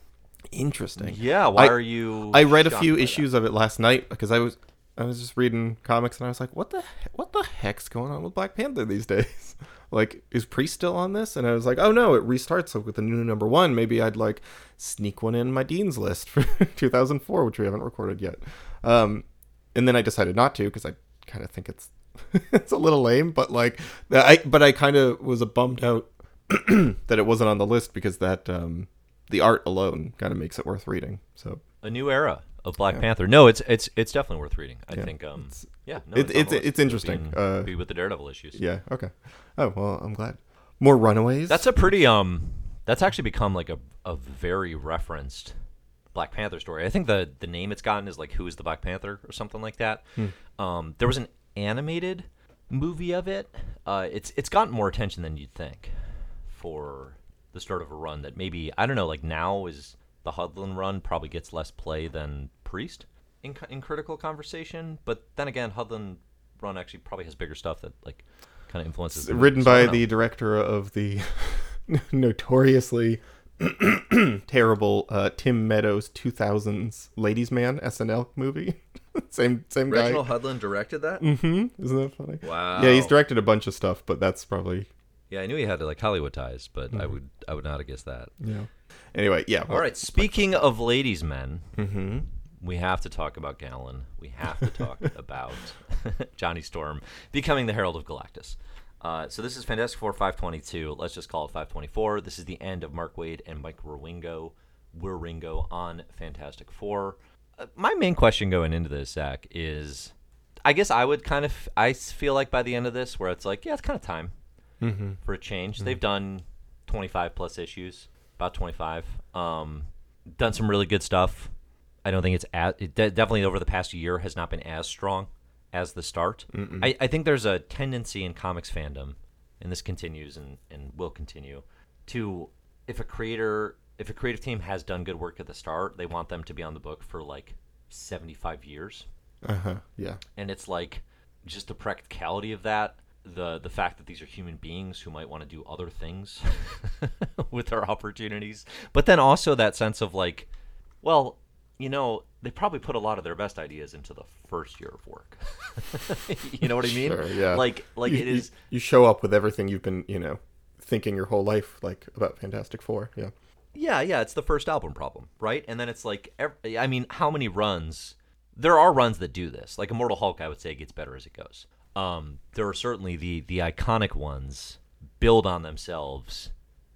Interesting. Yeah, why I- are you? I read a few by that? issues of it last night because I was I was just reading comics and I was like, what the he- what the heck's going on with Black Panther these days? like, is Priest still on this? And I was like, oh no, it restarts with the new number one. Maybe I'd like sneak one in my dean's list for 2004, which we haven't recorded yet. Um, and then I decided not to because I kind of think it's it's a little lame, but like I but I kind of was bummed out that it wasn't on the list because that um, the art alone kind of makes it worth reading. So a new era of Black Panther. No, it's it's it's definitely worth reading. I Yeah, think. Um, it's- yeah, no, it- on it's- it's interesting. Being- Uh, be with the Daredevil issues. Yeah. Okay. Oh well, I'm glad. More Runaways. That's a pretty um. That's actually become like a a very referenced Black Panther story. I think the the name it's gotten is like Who is the Black Panther or something like that. Um, there was an animated movie of it. Uh, it's it's gotten more attention than you'd think for the start of a run that maybe I don't know. Like now is the Hudlin run probably gets less play than Priest in in critical conversation. But then again, Hudlin run actually probably has bigger stuff that like kind of influences. written so by the director of the notoriously terrible uh, Tim Meadows 2000s Ladies Man SNL movie. same same guy. Reginald Hudlin directed that. hmm Isn't that funny? Wow. Yeah, he's directed a bunch of stuff, but that's probably Yeah, I knew he had like Hollywood ties, but I would I would not have guessed that. yeah. Anyway, yeah. All right, speaking of ladies' men, Mm-hmm. we have to talk about Galan. We have to talk about Johnny Storm becoming the Herald of Galactus. Uh, so this is Fantastic Four 522. Let's just call it 524. This is the end of Mark Waid and Mike Wieringo, Wieringo on Fantastic Four. Uh, my main question going into this, Zack, is I guess I would kind of I feel like by the end of this, where it's like, yeah, it's kind of time Mm-hmm. for a change. They've done 25 plus issues, about 25. Um, done some really good stuff. I don't think it's as, it de- definitely over the past year has not been as strong as the start. I, I think there's a tendency in comics fandom, and this continues and, and will continue, to if a creator if a creative team has done good work at the start, they want them to be on the book for like 75 years Uh huh. Yeah. and it's like just the practicality of that the the fact that these are human beings who might want to do other things with their opportunities but then also that sense of like well you know they probably put a lot of their best ideas into the first year of work you know what i mean Sure, yeah. like like you, it you- You, show up with everything you've been, you know, thinking your whole life, like about Fantastic Four. Yeah. Yeah, yeah, it's the first album problem, right? And then it's like, ev- I mean, how many runs there are runs that do this. Like Immortal Hulk, I would say gets better as it goes. Um, there are certainly the the iconic ones build on themselves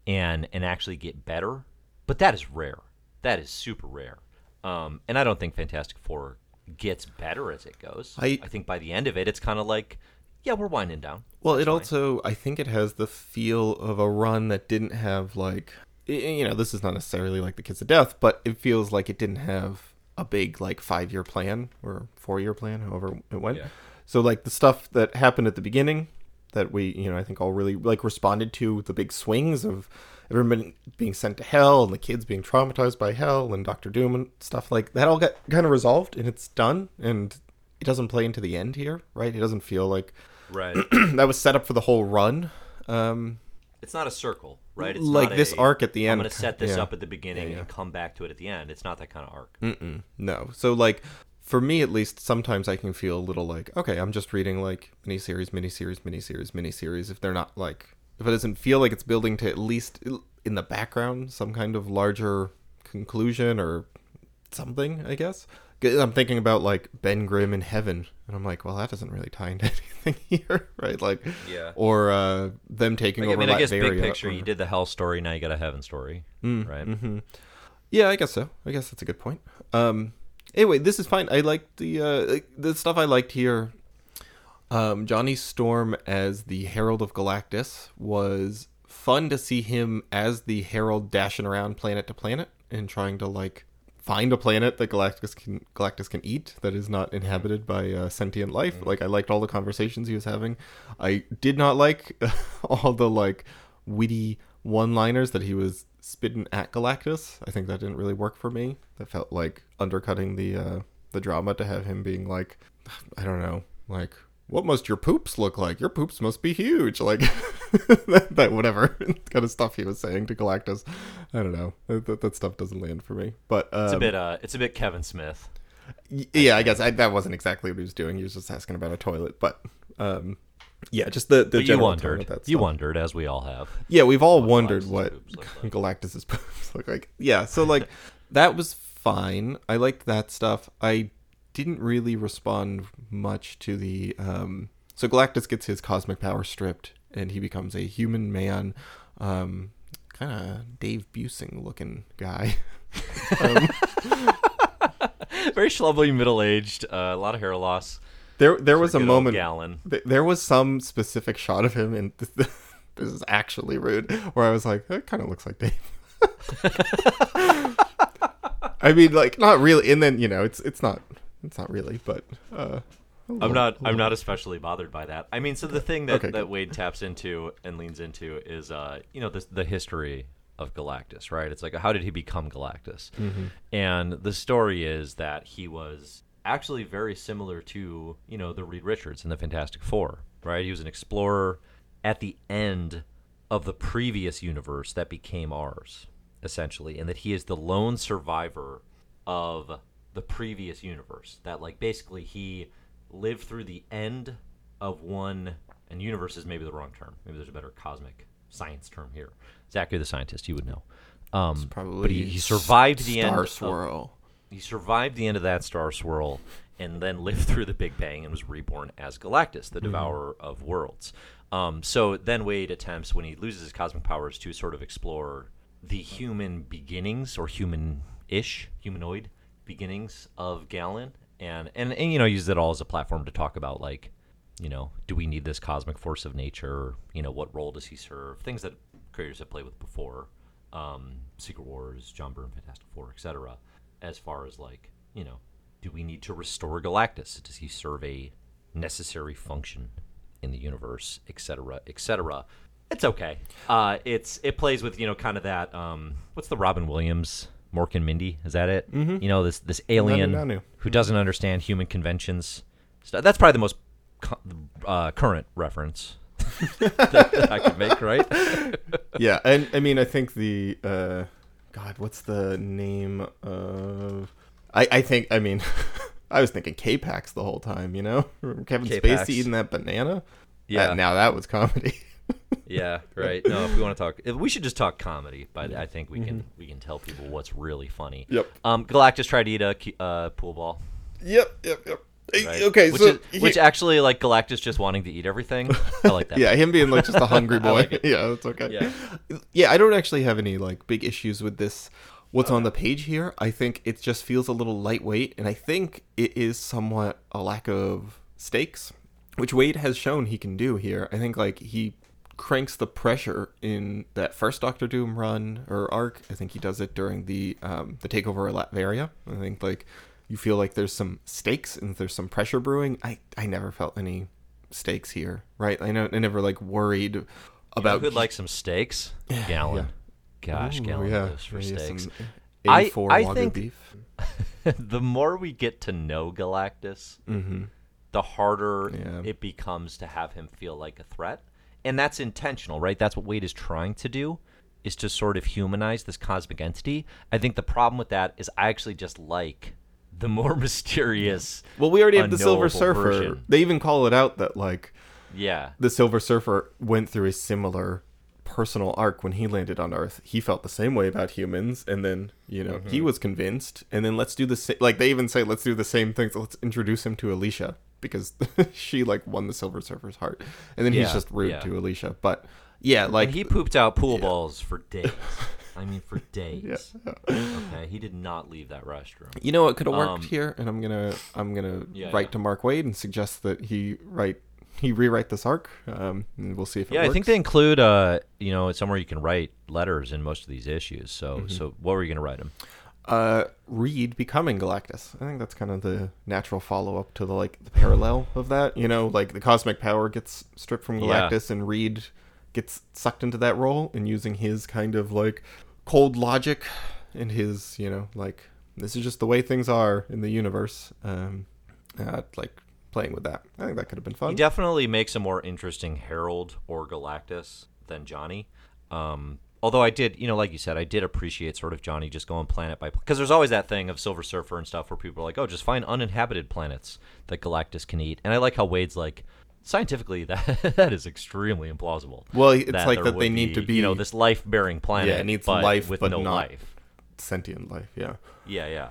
and and actually get better, but that is rare. That is super rare. Um, and I don't think Fantastic Four gets better as it goes. I- I think by the end of it, it's kind of like, yeah, we're winding down. Well, it also I think it has the feel of a run that didn't have like you know this is not necessarily like the Kiss of Death, but it feels like it didn't have a big like five year plan or four year plan, however it went. Yeah. So like the stuff that happened at the beginning that we you know I think all really like responded to the big swings of everyone being sent to hell and the kids being traumatized by hell and Doctor Doom and stuff like that all got kind of resolved and it's done and it doesn't play into the end here, right? It doesn't feel like Right. that was set up for the whole run. Um, it's not a circle, right? It's Like this a, arc at the end. I'm going to set this yeah. up at the beginning Yeah, yeah. and come back to it at the end. It's not that kind of arc. mm-mm, no. So like for me at least, sometimes I can feel a little like okay, I'm just reading like miniseries, miniseries, miniseries, miniseries. If they're not like if it doesn't feel like it's building to at least in the background some kind of larger conclusion or something, I guess. I'm thinking about like Ben Grimm in Heaven, and I'm like, well, that doesn't really tie into anything here, right? Like, Yeah. or uh, them taking Like, I over mean, I guess big picture, or- you did the hell story, now you got a heaven story, right? hmm Yeah, I guess so. I guess that's a good point. Um, anyway, this is fine. I liked the uh, the stuff I liked here. Um, Johnny Storm as the Herald of Galactus was fun to see him as the Herald dashing around planet to planet and trying to like find a planet that Galactus can Galactus can eat that is not inhabited by uh, sentient life. Like I liked all the conversations he was having. I did not like all the like witty one-liners that he was spitting at Galactus. I think that didn't really work for me. That felt like undercutting the uh, the drama to have him being like, I don't know, like what must your poops look like? Your poops must be huge. Like that, that whatever kind of stuff he was saying to Galactus. I don't know. That, that, that stuff doesn't land for me. But um, It's a bit, uh, it's a bit Kevin Smith. Y- Yeah, I guess I, that wasn't exactly what he was doing. He was just asking about a toilet, but um, yeah, just the the But you general tone wondered, that you wondered, as we all have. Yeah, we've all what wondered what like. Galactus's boobs look like. Yeah, so like that was fine. I liked that stuff. I didn't really respond much to the um so Galactus gets his cosmic power stripped and he becomes a human man um kind of Dave Buesing looking guy. Very schlubbly, middle aged, uh, a lot of hair loss. There there was a moment Galan. Th- there was some specific shot of him, and this, this is actually rude, where I was like, that kind of looks like Dave. I mean, like, not really. And then you know, it's it's not it's not really, but uh, a I'm little- not. I'm not especially bothered by that. I mean, so the thing that, Okay, that good. Waid taps into and leans into is, uh, you know, the the history of Galactus, right? It's like, how did he become Galactus? Mm-hmm. And the story is that he was actually very similar to, you know, the Reed Richards in the Fantastic Four, right? He was an explorer at the end of the previous universe that became ours, essentially, and that he is the lone survivor of the previous universe. That, like, basically he lived through the end of one, and universe is maybe the wrong term. Maybe there's a better cosmic science term here. Zack, you're the scientist. You would know. Um, probably but he, he survived the end Star of- Swirl. He survived the end of that star swirl and then lived through the Big Bang and was reborn as Galactus, the devourer of worlds. Um, so then Waid attempts, when he loses his cosmic powers, to sort of explore the human beginnings or human-ish, humanoid beginnings of Galan, and, and and you know uses it all as a platform to talk about like, you know, do we need this cosmic force of nature? You know, what role does he serve? Things that creators have played with before, um, Secret Wars, John Byrne, Fantastic Four, etc. As far as like, you know, do we need to restore Galactus? Does he serve a necessary function in the universe, etc., etc.? It's okay. Uh, it's it plays with you know kind of that. Um, what's the Robin Williams? Mork and Mindy, is that it? Mm-hmm. You know this this alien Nanu. who doesn't understand human conventions. So that's probably the most uh, current reference that, that I could make, right? yeah, and I mean, I think the uh, God, what's the name of? I I think I mean, I was thinking K-Pax the whole time. You know, Kevin K-Pax. Spacey eating that banana. Yeah. That- now that was comedy. Yeah, right. No, if we want to talk, if we should just talk comedy. But I think we can we can tell people what's really funny. Yep. Um, Galactus tried to eat a uh, pool ball. Yep, yep, yep. Right? Okay, which so is, he- which actually like Galactus just wanting to eat everything. I like that. yeah, him being like just a hungry boy. like yeah, that's okay. Yeah. yeah, I don't actually have any like big issues with this. What's on the page here? I think it just feels a little lightweight, and I think it is somewhat a lack of stakes, which Waid has shown he can do here. I think like he cranks the pressure in that first Doctor Doom run or arc. I think he does it during the um, the takeover of Latveria. I think like you feel like there's some stakes and there's some pressure brewing. I I never felt any stakes here, right? I know I never like worried You know about who'd like some steaks? Gallon. Gosh, Ooh, Gallon yeah, for maybe steaks. I- A4 I think- beef. the more we get to know Galactus, Mm-hmm. the harder Yeah. it becomes to have him feel like a threat. And that's intentional, right? That's what Waid is trying to do, is to sort of humanize this cosmic entity. I think the problem with that is I actually just like the more mysterious. Well, we already have the Silver Surfer. version. They even call it out that like Yeah. the Silver Surfer went through a similar personal arc when he landed on Earth. He felt the same way about humans, and then you know Mm-hmm. he was convinced. And then let's do the same. Like they even say, let's do the same thing. So let's introduce him to Alicia because she like won the Silver Surfer's heart, and then he's just rude yeah. to Alicia. But yeah, like and he pooped out pool balls for days. I mean, for days. yeah. Okay, he did not leave that restroom. You know what could have worked Um, here, and I'm gonna I'm gonna Yeah, write yeah. to Mark Waid and suggest that he write he rewrite this arc, um, and we'll see if it Yeah, works. I think they include, uh, you know, somewhere you can write letters in most of these issues. So, Mm-hmm. so what were you going to write him? uh, Reed becoming Galactus. I think that's kind of the natural follow up to the like the parallel of that. You know, like the cosmic power gets stripped from Yeah. Galactus, and Reed gets sucked into that role and using his kind of like cold logic and his you know like this is just the way things are in the universe. Um, uh, like playing with that. I think that could have been fun. He definitely makes a more interesting Herald or Galactus than Johnny. Um, although I did, you know, like you said, I did appreciate sort of Johnny just going planet by because there's always that thing of Silver Surfer and stuff where people are like, oh, just find uninhabited planets that Galactus can eat. And I like how Waid's like, scientifically, that that is extremely implausible. Well, it's that like that they need to be you know, this life-bearing planet. Yeah, it needs but life, with but no life. sentient life. Yeah. Yeah, yeah.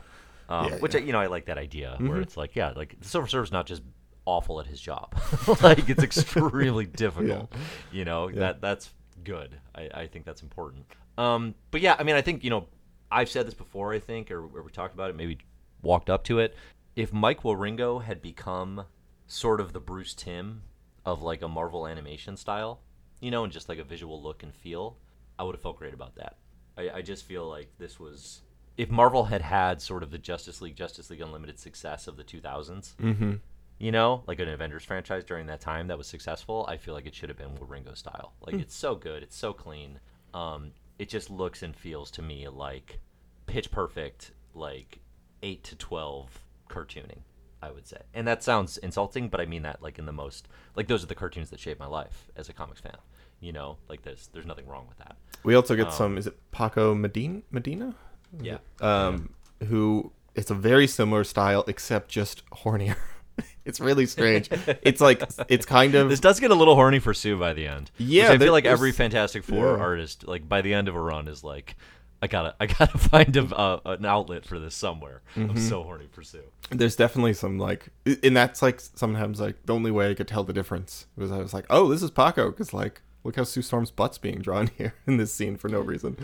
Um, Yeah, which yeah. Mm-hmm. you know, I like that idea where it's like, yeah, like the Silver Surfer's not just awful at his job, like it's extremely difficult. You know, that that's good. I, I think that's important. Um, but yeah, I mean, I think you know, I've said this before. I think, or, or we talked about it, maybe walked up to it. If Mike Wieringo had become sort of the Bruce Timm of like a Marvel animation style, you know, and just like a visual look and feel, I would have felt great about that. I, I just feel like this was if Marvel had had sort of the Justice League, Justice League Unlimited success of the 2000s, Mm-hmm. you know, like an Avengers franchise during that time that was successful, I feel like it should have been Ringo style. Like it's so good, it's so clean. Um, it just looks and feels to me like pitch perfect, like eight to twelve cartooning. I would say, and that sounds insulting, but I mean that like in the most like those are the cartoons that shaped my life as a comics fan. You know, like there's there's nothing wrong with that. We also get Um, some. Is it Paco Medina? Medina? Yeah. Um, who it's a very similar style except just hornier. it's really strange. it's like it's kind of This does get a little horny for Sue by the end. Yeah, I feel like every Fantastic Four yeah. artist, like by the end of a run, is like, I gotta, I gotta find a, uh, an outlet for this somewhere. Mm-hmm. I'm so horny for Sue. there's definitely some like and that's like sometimes like the only way I could tell the difference was I was like, oh, this is Paco because like look how Sue Storm's butt's being drawn here in this scene for no reason.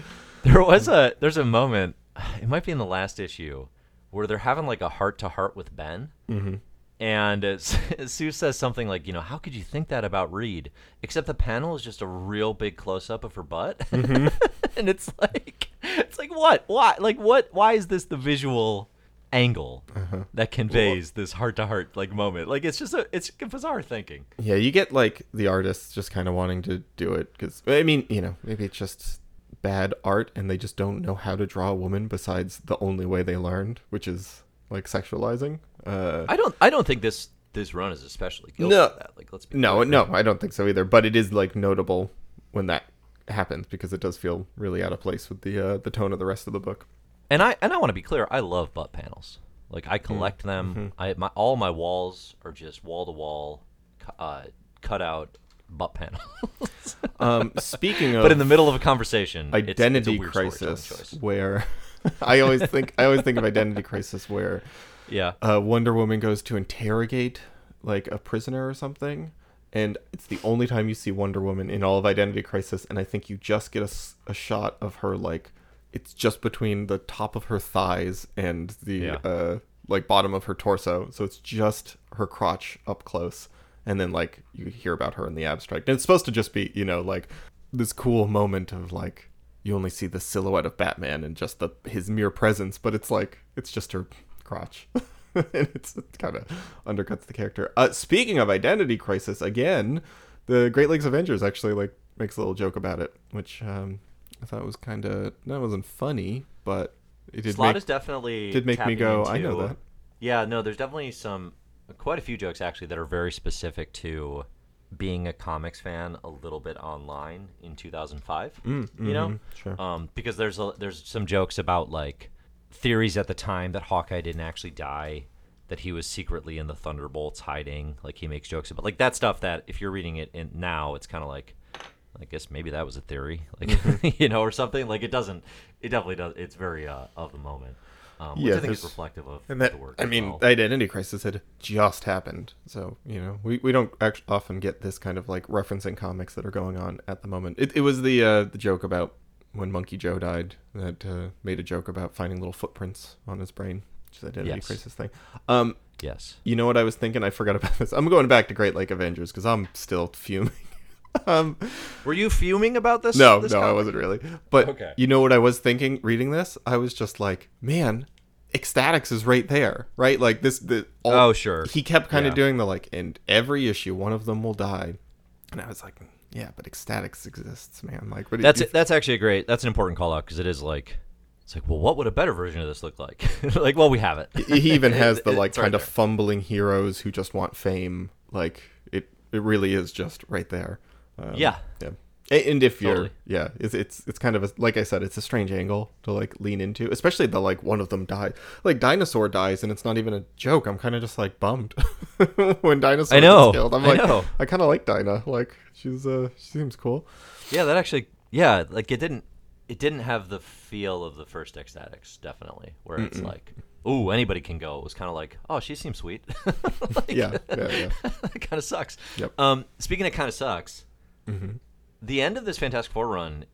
There was a, there's a moment, it might be in the last issue, where they're having like a heart to heart with Ben. Mm-hmm. And uh, Sue says something like, you know, how could you think that about Reed? Except the panel is just a real big close up of her butt, Mm-hmm. and it's like, it's like what? Why? Like what? Why is this the visual angle Uh-huh. that conveys this heart to heart like moment? Like it's just a, it's bizarre thinking. Yeah, you get like the artists just kind of wanting to do it because I mean, you know, maybe it's just bad art and they just don't know how to draw a woman besides the only way they learned, which is like sexualizing. Uh, I don't, I don't think this this run is especially guilty No. of that. Like let's be no, clear. no, I don't think so either. But it is like notable when that happens because it does feel really out of place with the uh, the tone of the rest of the book. And I and I want to be clear. I love butt panels. Like Mm. I collect them. Mm-hmm. I my all my walls are just wall to wall, uh, cut out butt panels. Um, speaking of but in the middle of a conversation, it's- it's a identity crisis where I always think I always think of identity crisis where Yeah. uh, Wonder Woman goes to interrogate like a prisoner or something, and it's the only time you see Wonder Woman in all of Identity Crisis, and I think you just get a shot of her like it's just between the top of her thighs and the Yeah. uh, like bottom of her torso, so it's just her crotch up close, and then like you hear about her in the abstract, and it's supposed to just be you know like this cool moment of like you only see the silhouette of Batman and just the his mere presence, but it's like it's just her crotch. and it's, it kind of undercuts the character. Uh, speaking of identity crisis, again, the Great Lakes Avengers actually like makes a little joke about it, which um, I thought was kind of that wasn't funny, but it did Slott make is definitely did make me go, "I know that." Yeah, no, there's definitely some quite a few jokes actually that are very specific to being a comics fan a little bit online in 2005. Mm, you know, mhm, sure. um, because there's a, there's some jokes about like theories at the time that Hawkeye didn't actually die, that he was secretly in the Thunderbolts hiding. Like he makes jokes about like that stuff that if you're reading it in now, it's kind of like. I guess maybe that was a theory, like Mm-hmm. you know, or something. Like it doesn't. It definitely does. It's very uh, of the moment, um, which Yeah, I think is reflective of and that the work. I mean, well. the identity crisis had just happened, so you know we, we don't act- often get this kind of like referencing comics that are going on at the moment. It, it was the uh, the joke about when Monkey Joe died that uh, made a joke about finding little footprints on his brain, which is the identity Yes. crisis thing. Um, yes, you know what I was thinking? I forgot about this. I'm going back to Great Lake Avengers because I'm still fuming. um, were you fuming about this? no, this no, I wasn't really. But Okay. you know what I was thinking reading this? I was just like, man, X-Statix is right there, right? Like this. The all, Oh, sure. He kept kind of doing the like, and every issue, one of them will die, and I was like, yeah, but X-Statix exists, man. Like, what? That's you, that's actually a great. That's an important call out because it is like, it's like, well, what would a better version of this look like? like, well, we have it. he even has the like it's right kind of there. fumbling heroes who just want fame. Like it, it really is just right there. Um, Yeah. yeah. And if you're, yeah, it's it's it's kind of a, like I said, it's a strange angle to like lean into, especially the like one of them died, like Dinah Soar dies, and it's not even a joke. I'm kind of just like bummed when Dinah Soar I know, killed. I'm I like, know. I kind of like Dinah. Like she's uh, she seems cool. Yeah, that actually. Yeah, like it didn't. It didn't have the feel of the first X-Statix, definitely, where it's like, ooh, anybody can go. It was kind of like, oh, she seems sweet. Like, Yeah, yeah, yeah. it kind of sucks. Yep. Mm-hmm. Um, speaking of kind of sucks, the end of this Fantastic Four run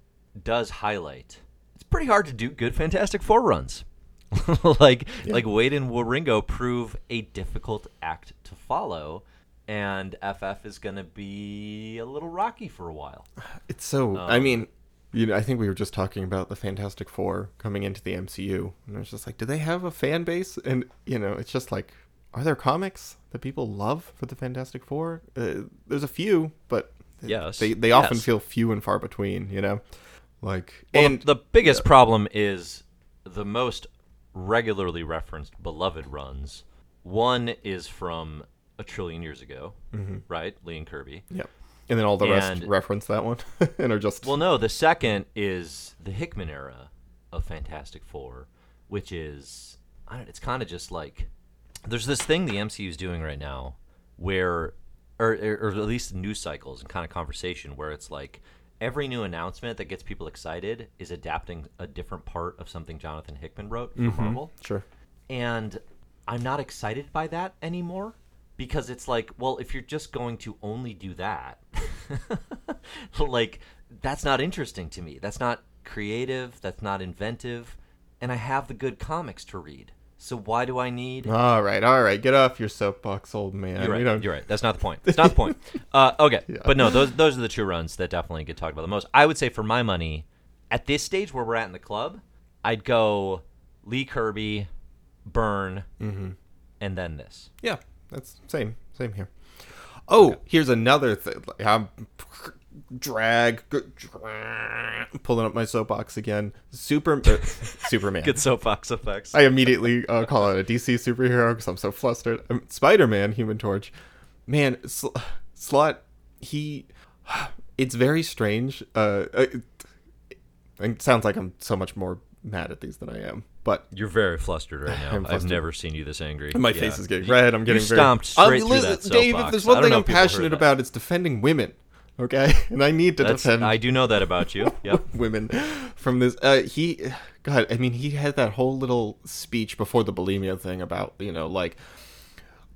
does highlight. It's pretty hard to do good Fantastic Four runs. like like Waid and Wieringo prove a difficult act to follow, and FF is going to be a little rocky for a while. It's so. I Um, mean, you know, I think we were just talking about the Fantastic Four coming into the MCU, and I was just like, do they have a fan base? And you know, it's just like, are there comics that people love for the Fantastic Four? Uh, there's a few, but Yes, they they often feel few and far between. You know, like Well, and the, the biggest problem is the most regularly referenced beloved runs. One is from a trillion years ago, mm-hmm. right? Lee and Kirby. yeah, and then all the rest reference that one and are just Well, no, the second is the Hickman era of Fantastic Four, which is I don't. It's kind of just like there's this thing the MCU is doing right now, where, or, or at least news cycles and kind of conversation where it's like every new announcement that gets people excited is adapting a different part of something Jonathan Hickman wrote for mm-hmm. Marvel sure. and I'm not excited by that anymore because it's like, well, if you're just going to only do that, like that's not interesting to me. That's not creative, that's not inventive, and I have the good comics to read. So why do I need All right, all right, get off your soapbox, old man. you're right. Don't- You're right. That's not the point. That's not the point. Uh, okay, but no, those those are the two runs that definitely get talked about the most. I would say for my money, at this stage where we're at in the club, I'd go Lee Kirby, Byrne, Mm-hmm. and then this. Yeah, that's same, same here. Oh, here's another thing. I'm drag, pulling up my soapbox again. Super, uh, Superman. Good soapbox effects. I immediately uh, call out a DC superhero because I'm so flustered. Um, Spider-Man, Human Torch, man, Sl- Slott. He, it's very strange. Uh, it, it sounds like I'm so much more mad at these than I am, but You're very flustered right now. I'm I've never seen you this angry. My Yeah. face is getting red. I'm getting you very. stomped straight Um, through listen, that Dave, if there's one thing I'm if people heard passionate about, it's defending women. Okay? And I need to That's, defend I do know that about you. Yep. women from this. Uh, he, God, I mean, he had that whole little speech before the bulimia thing about you know like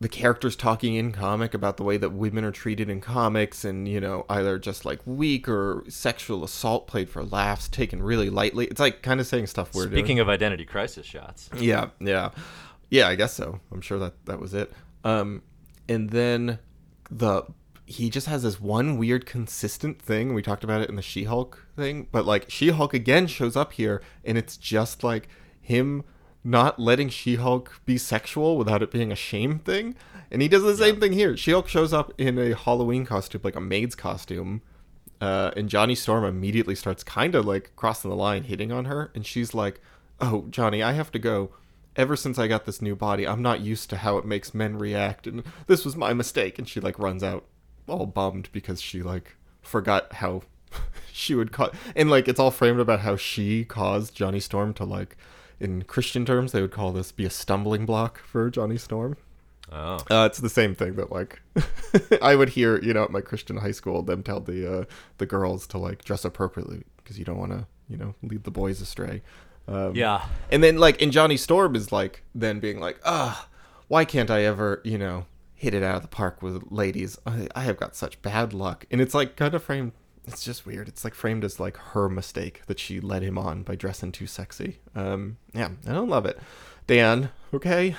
the characters talking in comic about the way that women are treated in comics and you know either just like weak or sexual assault played for laughs taken really lightly it's like kind of saying stuff doing Speaking of identity crisis shots, yeah, yeah, yeah. I guess so. I'm sure that that was it. Um, and then the he just has this one weird consistent thing. We talked about it in the She-Hulk thing, but like She-Hulk again shows up here, and it's just like him not letting She-Hulk be sexual without it being a shame thing. And he does the same thing here. She-Hulk shows up in a Halloween costume, like a maid's costume, uh, and Johnny Storm immediately starts kind of like crossing the line, hitting on her, and she's like, "Oh, Johnny, I have to go. Ever since I got this new body, I'm not used to how it makes men react, and this was my mistake." And she like runs out, all bummed because she like forgot how she would cause, and like it's all framed about how she caused Johnny Storm to like, in Christian terms, they would call this be a stumbling block for Johnny Storm. oh, Uh, it's the same thing that like I would hear, you know, at my Christian high school, them tell the uh, the girls to like dress appropriately because you don't want to, you know, lead the boys astray. Um, yeah. and then like, and Johnny Storm is like then being like, ah, why can't I ever, you know, hit it out of the park with ladies? I, I have got such bad luck, and it's like kind of framed. It's just weird. It's like framed as like her mistake that she led him on by dressing too sexy. Um, yeah, I don't love it. Dan, okay.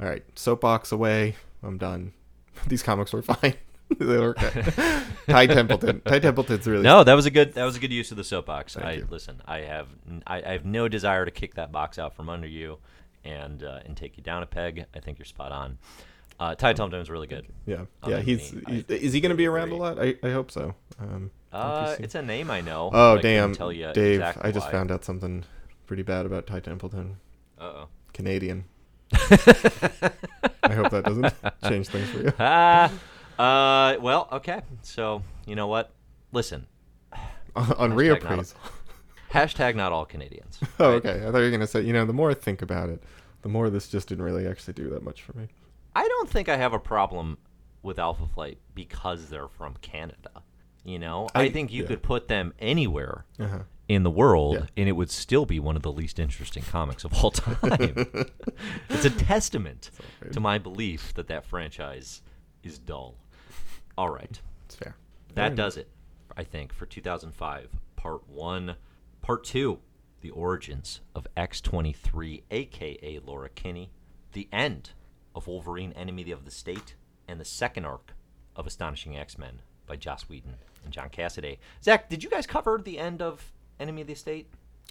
All right, soapbox away. I'm done. These comics were fine. they were okay. Ty Templeton. Ty Templeton's really No, that was a good that was a good use of the soapbox. Thank I you. listen. I have I, I have no desire to kick that box out from under you, and uh, and take you down a peg. I think you're spot on. Uh, Ty Templeton's really good. Yeah, Um, yeah. I He's, mean, he's I is he going to be around a lot? I, I hope so. Um, Uh, it's a name I know. oh I damn, tell you Dave! I just why. found out something pretty bad about Ty Templeton. Uh-oh. Canadian. I hope that doesn't change things for you. Ah, uh, well, okay. So you know what? Listen, On reappraisal. hashtag not all Canadians. Oh, okay. I thought you were going to say, you know, the more I think about it, the more this just didn't really actually do that much for me. I don't think I have a problem with Alpha Flight because they're from Canada. You know, I, I- think you yeah. could put them anywhere Uh-huh. in the world Yeah. and it would still be one of the least interesting comics of all time. it's a testament to my belief that that franchise is dull. All right. It's fair. That Very does it, I think, for 2005. Part 1. Part 2 The Origins of X23, aka Laura Kinney. The end of Wolverine, Enemy of the State. And the second arc of Astonishing X Men by Joss Whedon and John Cassaday. Zack, did you guys cover the end of Enemy of the State?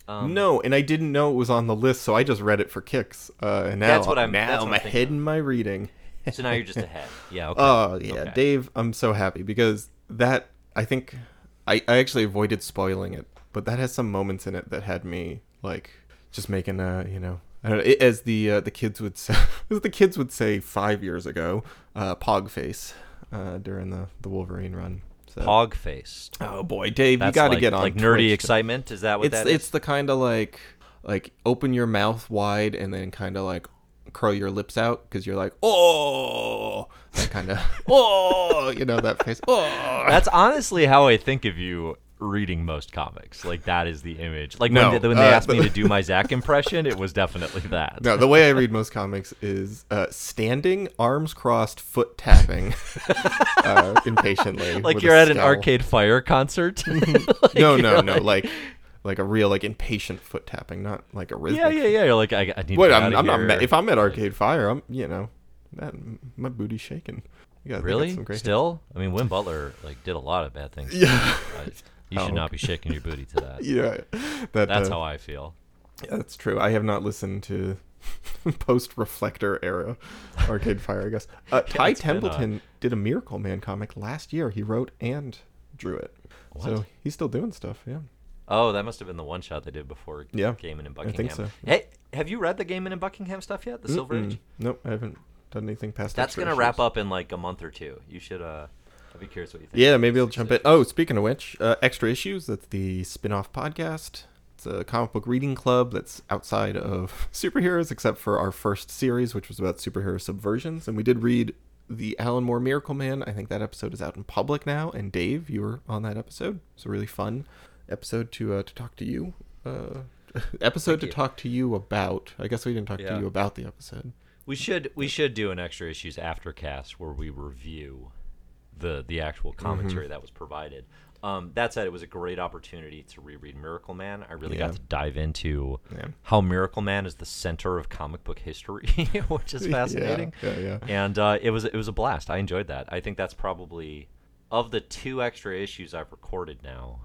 Um, no, and I didn't know it was on the list, so I just read it for kicks. Uh, and now, That's what I'm- now that's what I'm ahead in my reading. So now you're just ahead. Yeah, okay. Oh yeah, Okay. Dave, I'm so happy because that I think I, I actually avoided spoiling it, but that has some moments in it that had me like just making a you know know, as the uh, the kids would say as the kids would say five years ago, uh, pog face uh, during the the Wolverine run. So. Pog faced. Oh boy, Dave, That's you got to like, get on like nerdy Twitch. excitement. Is that what It's that is? it's the kind of like like open your mouth wide and then kind of like curl your lips out because you're like oh that kind of oh you know that face oh That's honestly how I think of you reading most comics. Like that is the image. Like No, when, they, when they uh, asked me to do my Zack impression, it was definitely that. no the way I read most comics is uh, standing arms crossed foot tapping uh, impatiently like you're at an. Arcade Fire concert. Like, no no no like- like like a real like impatient foot tapping not like a rhythmic yeah, yeah, yeah. You're like I, I need get I'm, I'm not. Ma- if I'm at Arcade Fire, I'm you know, that my booty's shaking. You got, they got really still. I mean, Win Butler like did a lot of bad things. Yeah, you should Oh. not be shaking your booty to that. yeah. That, That's uh, how I feel. yeah, that's true. I have not listened to post Reflektor era Arcade Fire. I guess uh, Ty it's been, uh, Templeton did a Miracle Man comic last year. He wrote and drew it, so he's still doing stuff. Yeah. Oh, that must have been the one shot they did before Yeah, Gaiman and Buckingham. I think so. Hey, have you read the Gaiman and Buckingham stuff yet? The Silver Mm-mm. Age. Nope, I haven't done anything past. That. That's gonna wrap up in like a month or two. You should. uh I'd be curious what you think. Yeah, maybe I'll jump in. Oh, speaking of which, uh, Extra Issues, that's the spin off podcast. It's a comic book reading club that's outside of superheroes, except for our first series, which was about superhero subversions. And we did read the Alan Moore Miracle Man. I think that episode is out in public now. And Dave, you were on that episode. It's a really fun episode to uh, to talk to you. Uh, episode to you. talk to you about. I guess we didn't talk Yeah. to you about the episode. We should we should do an extra issues aftercast where we review the the actual commentary that was provided. Um, that said, it was a great opportunity to reread Miracle Man. I really Yeah. got to dive into Yeah. how Miracle Man is the center of comic book history, which is fascinating. Yeah. And uh, it was it was a blast. I enjoyed that. I think that's probably of the two extra issues I've recorded now.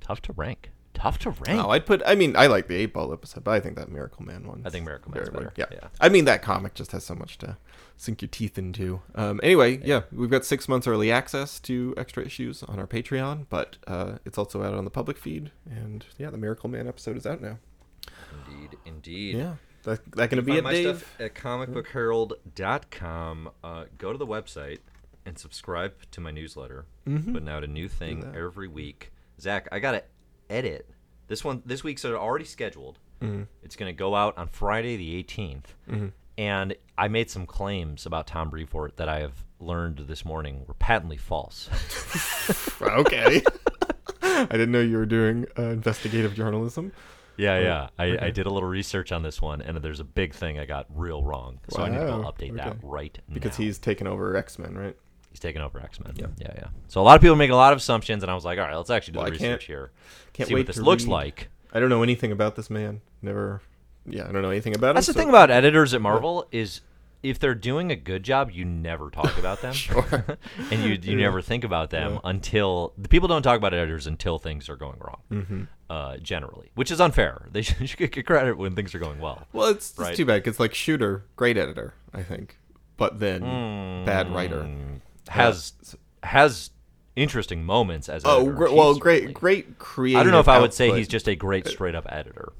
Tough to rank. Tough to rank. Oh, I'd put. I mean, I like the eight ball episode, but I think that Miracleman one. I think Miracleman's better. Yeah. Yeah. I mean, that comic just has so much to sink your teeth into. Um, anyway, yeah, we've got six months early access to extra issues on our Patreon, but uh, it's also out on the public feed. And yeah, the Miracleman episode is out now. Indeed, indeed. Yeah, that that gonna be it, my Dave. stuff at comicbookherald.com. Uh, go to the website and subscribe to my newsletter. Mm-hmm. Putting out a new thing every week. Zack, I gotta edit this one. This week's are already scheduled. Mm-hmm. It's gonna go out on Friday the 18th. And I made some claims about Tom Brevoort that I have learned this morning were patently false. okay. I didn't know you were doing uh, investigative journalism. Yeah, yeah. I, okay. I did a little research on this one, and there's a big thing I got real wrong. So I need to Wow, update that okay. right Because now. he's taken over X Men, right? He's taking over X Men. Yeah. yeah, yeah. So a lot of people make a lot of assumptions, and I was like, all right, let's actually do Well, the research here. can't see wait what this looks read. like. I don't know anything about this man. Never. Yeah, I don't know anything about him. That's the so- thing about editors at Marvel is if they're doing a good job, you never talk about them, and you you never think about them Yeah. until the people don't talk about editors until things are going wrong. Mm-hmm. Uh, generally, which is unfair. They should, should get credit when things are going well. Well, it's, it's too bad because like Shooter, great editor, I think, but then bad writer. Mm, Has has interesting moments as Oh, gr- well, great, great creative. I don't know if I would say he's just a great straight up editor.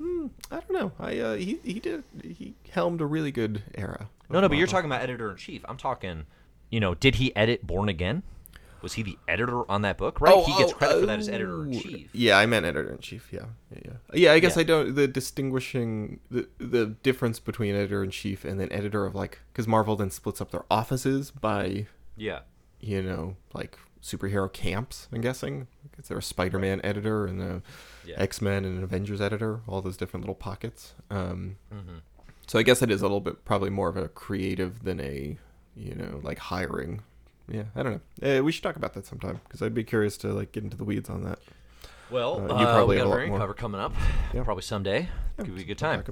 I don't know. I uh, he he did he helmed a really good era. No, no, but you're talking about editor in chief. I'm talking, you know, did he edit Born Again? Was he the editor on that book? Right, Oh, he gets oh, credit for that as editor in oh. chief. Yeah, I meant editor in chief. Yeah, yeah, yeah. Yeah, I guess Yeah. I don't. The distinguishing the the difference between editor in chief and then editor of like because Marvel then splits up their offices by Yeah, you know like superhero camps. I'm guessing is there a Spider-Man editor and a Yeah. X-Men and an Avengers editor? All those different little pockets. Um, Mm-hmm. So I guess it is a little bit probably more of a creative than a you know like hiring. Yeah, I don't know. Uh, we should talk about that sometime because I'd be curious to like get into the weeds on that. Well, Uh, uh, you probably we have got a a lot more. cover coming up. Yeah. Probably someday. Could be a good time.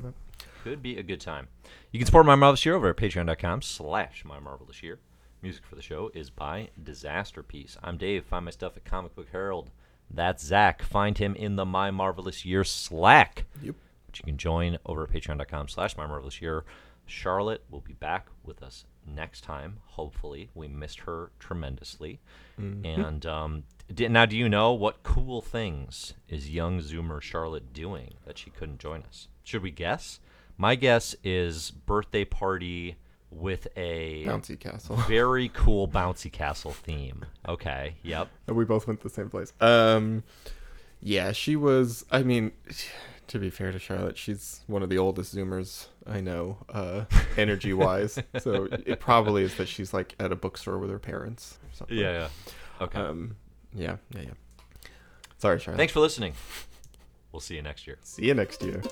Could be a good time. You can support My Marvelous Year over at patreon.com slash My Marvelous Year. Music for the show is by Disasterpeace. I'm Dave. Find my stuff at Comic Book Herald. That's Zack. Find him in the My Marvelous Year Slack, Yep. which you can join over at patreon.com slash My Marvelous Year. Charlotte will be back with us next time. Hopefully. We missed her tremendously. And um, now, do you know what cool things is young Zoomer Charlotte doing that she couldn't join us? Should we guess? My guess is birthday party with a Bouncy Castle. very cool bouncy castle theme. Okay. Yep. And we both went to the same place. Um, yeah, she was. I mean, to be fair to Charlotte, she's one of the oldest Zoomers I know, uh, energy wise. so it probably is that she's like at a bookstore with her parents. Or something. Yeah. Yeah. Okay. Um. Yeah. Yeah. Yeah. Sorry, Charlotte. Thanks for listening. We'll see you next year. See you next year.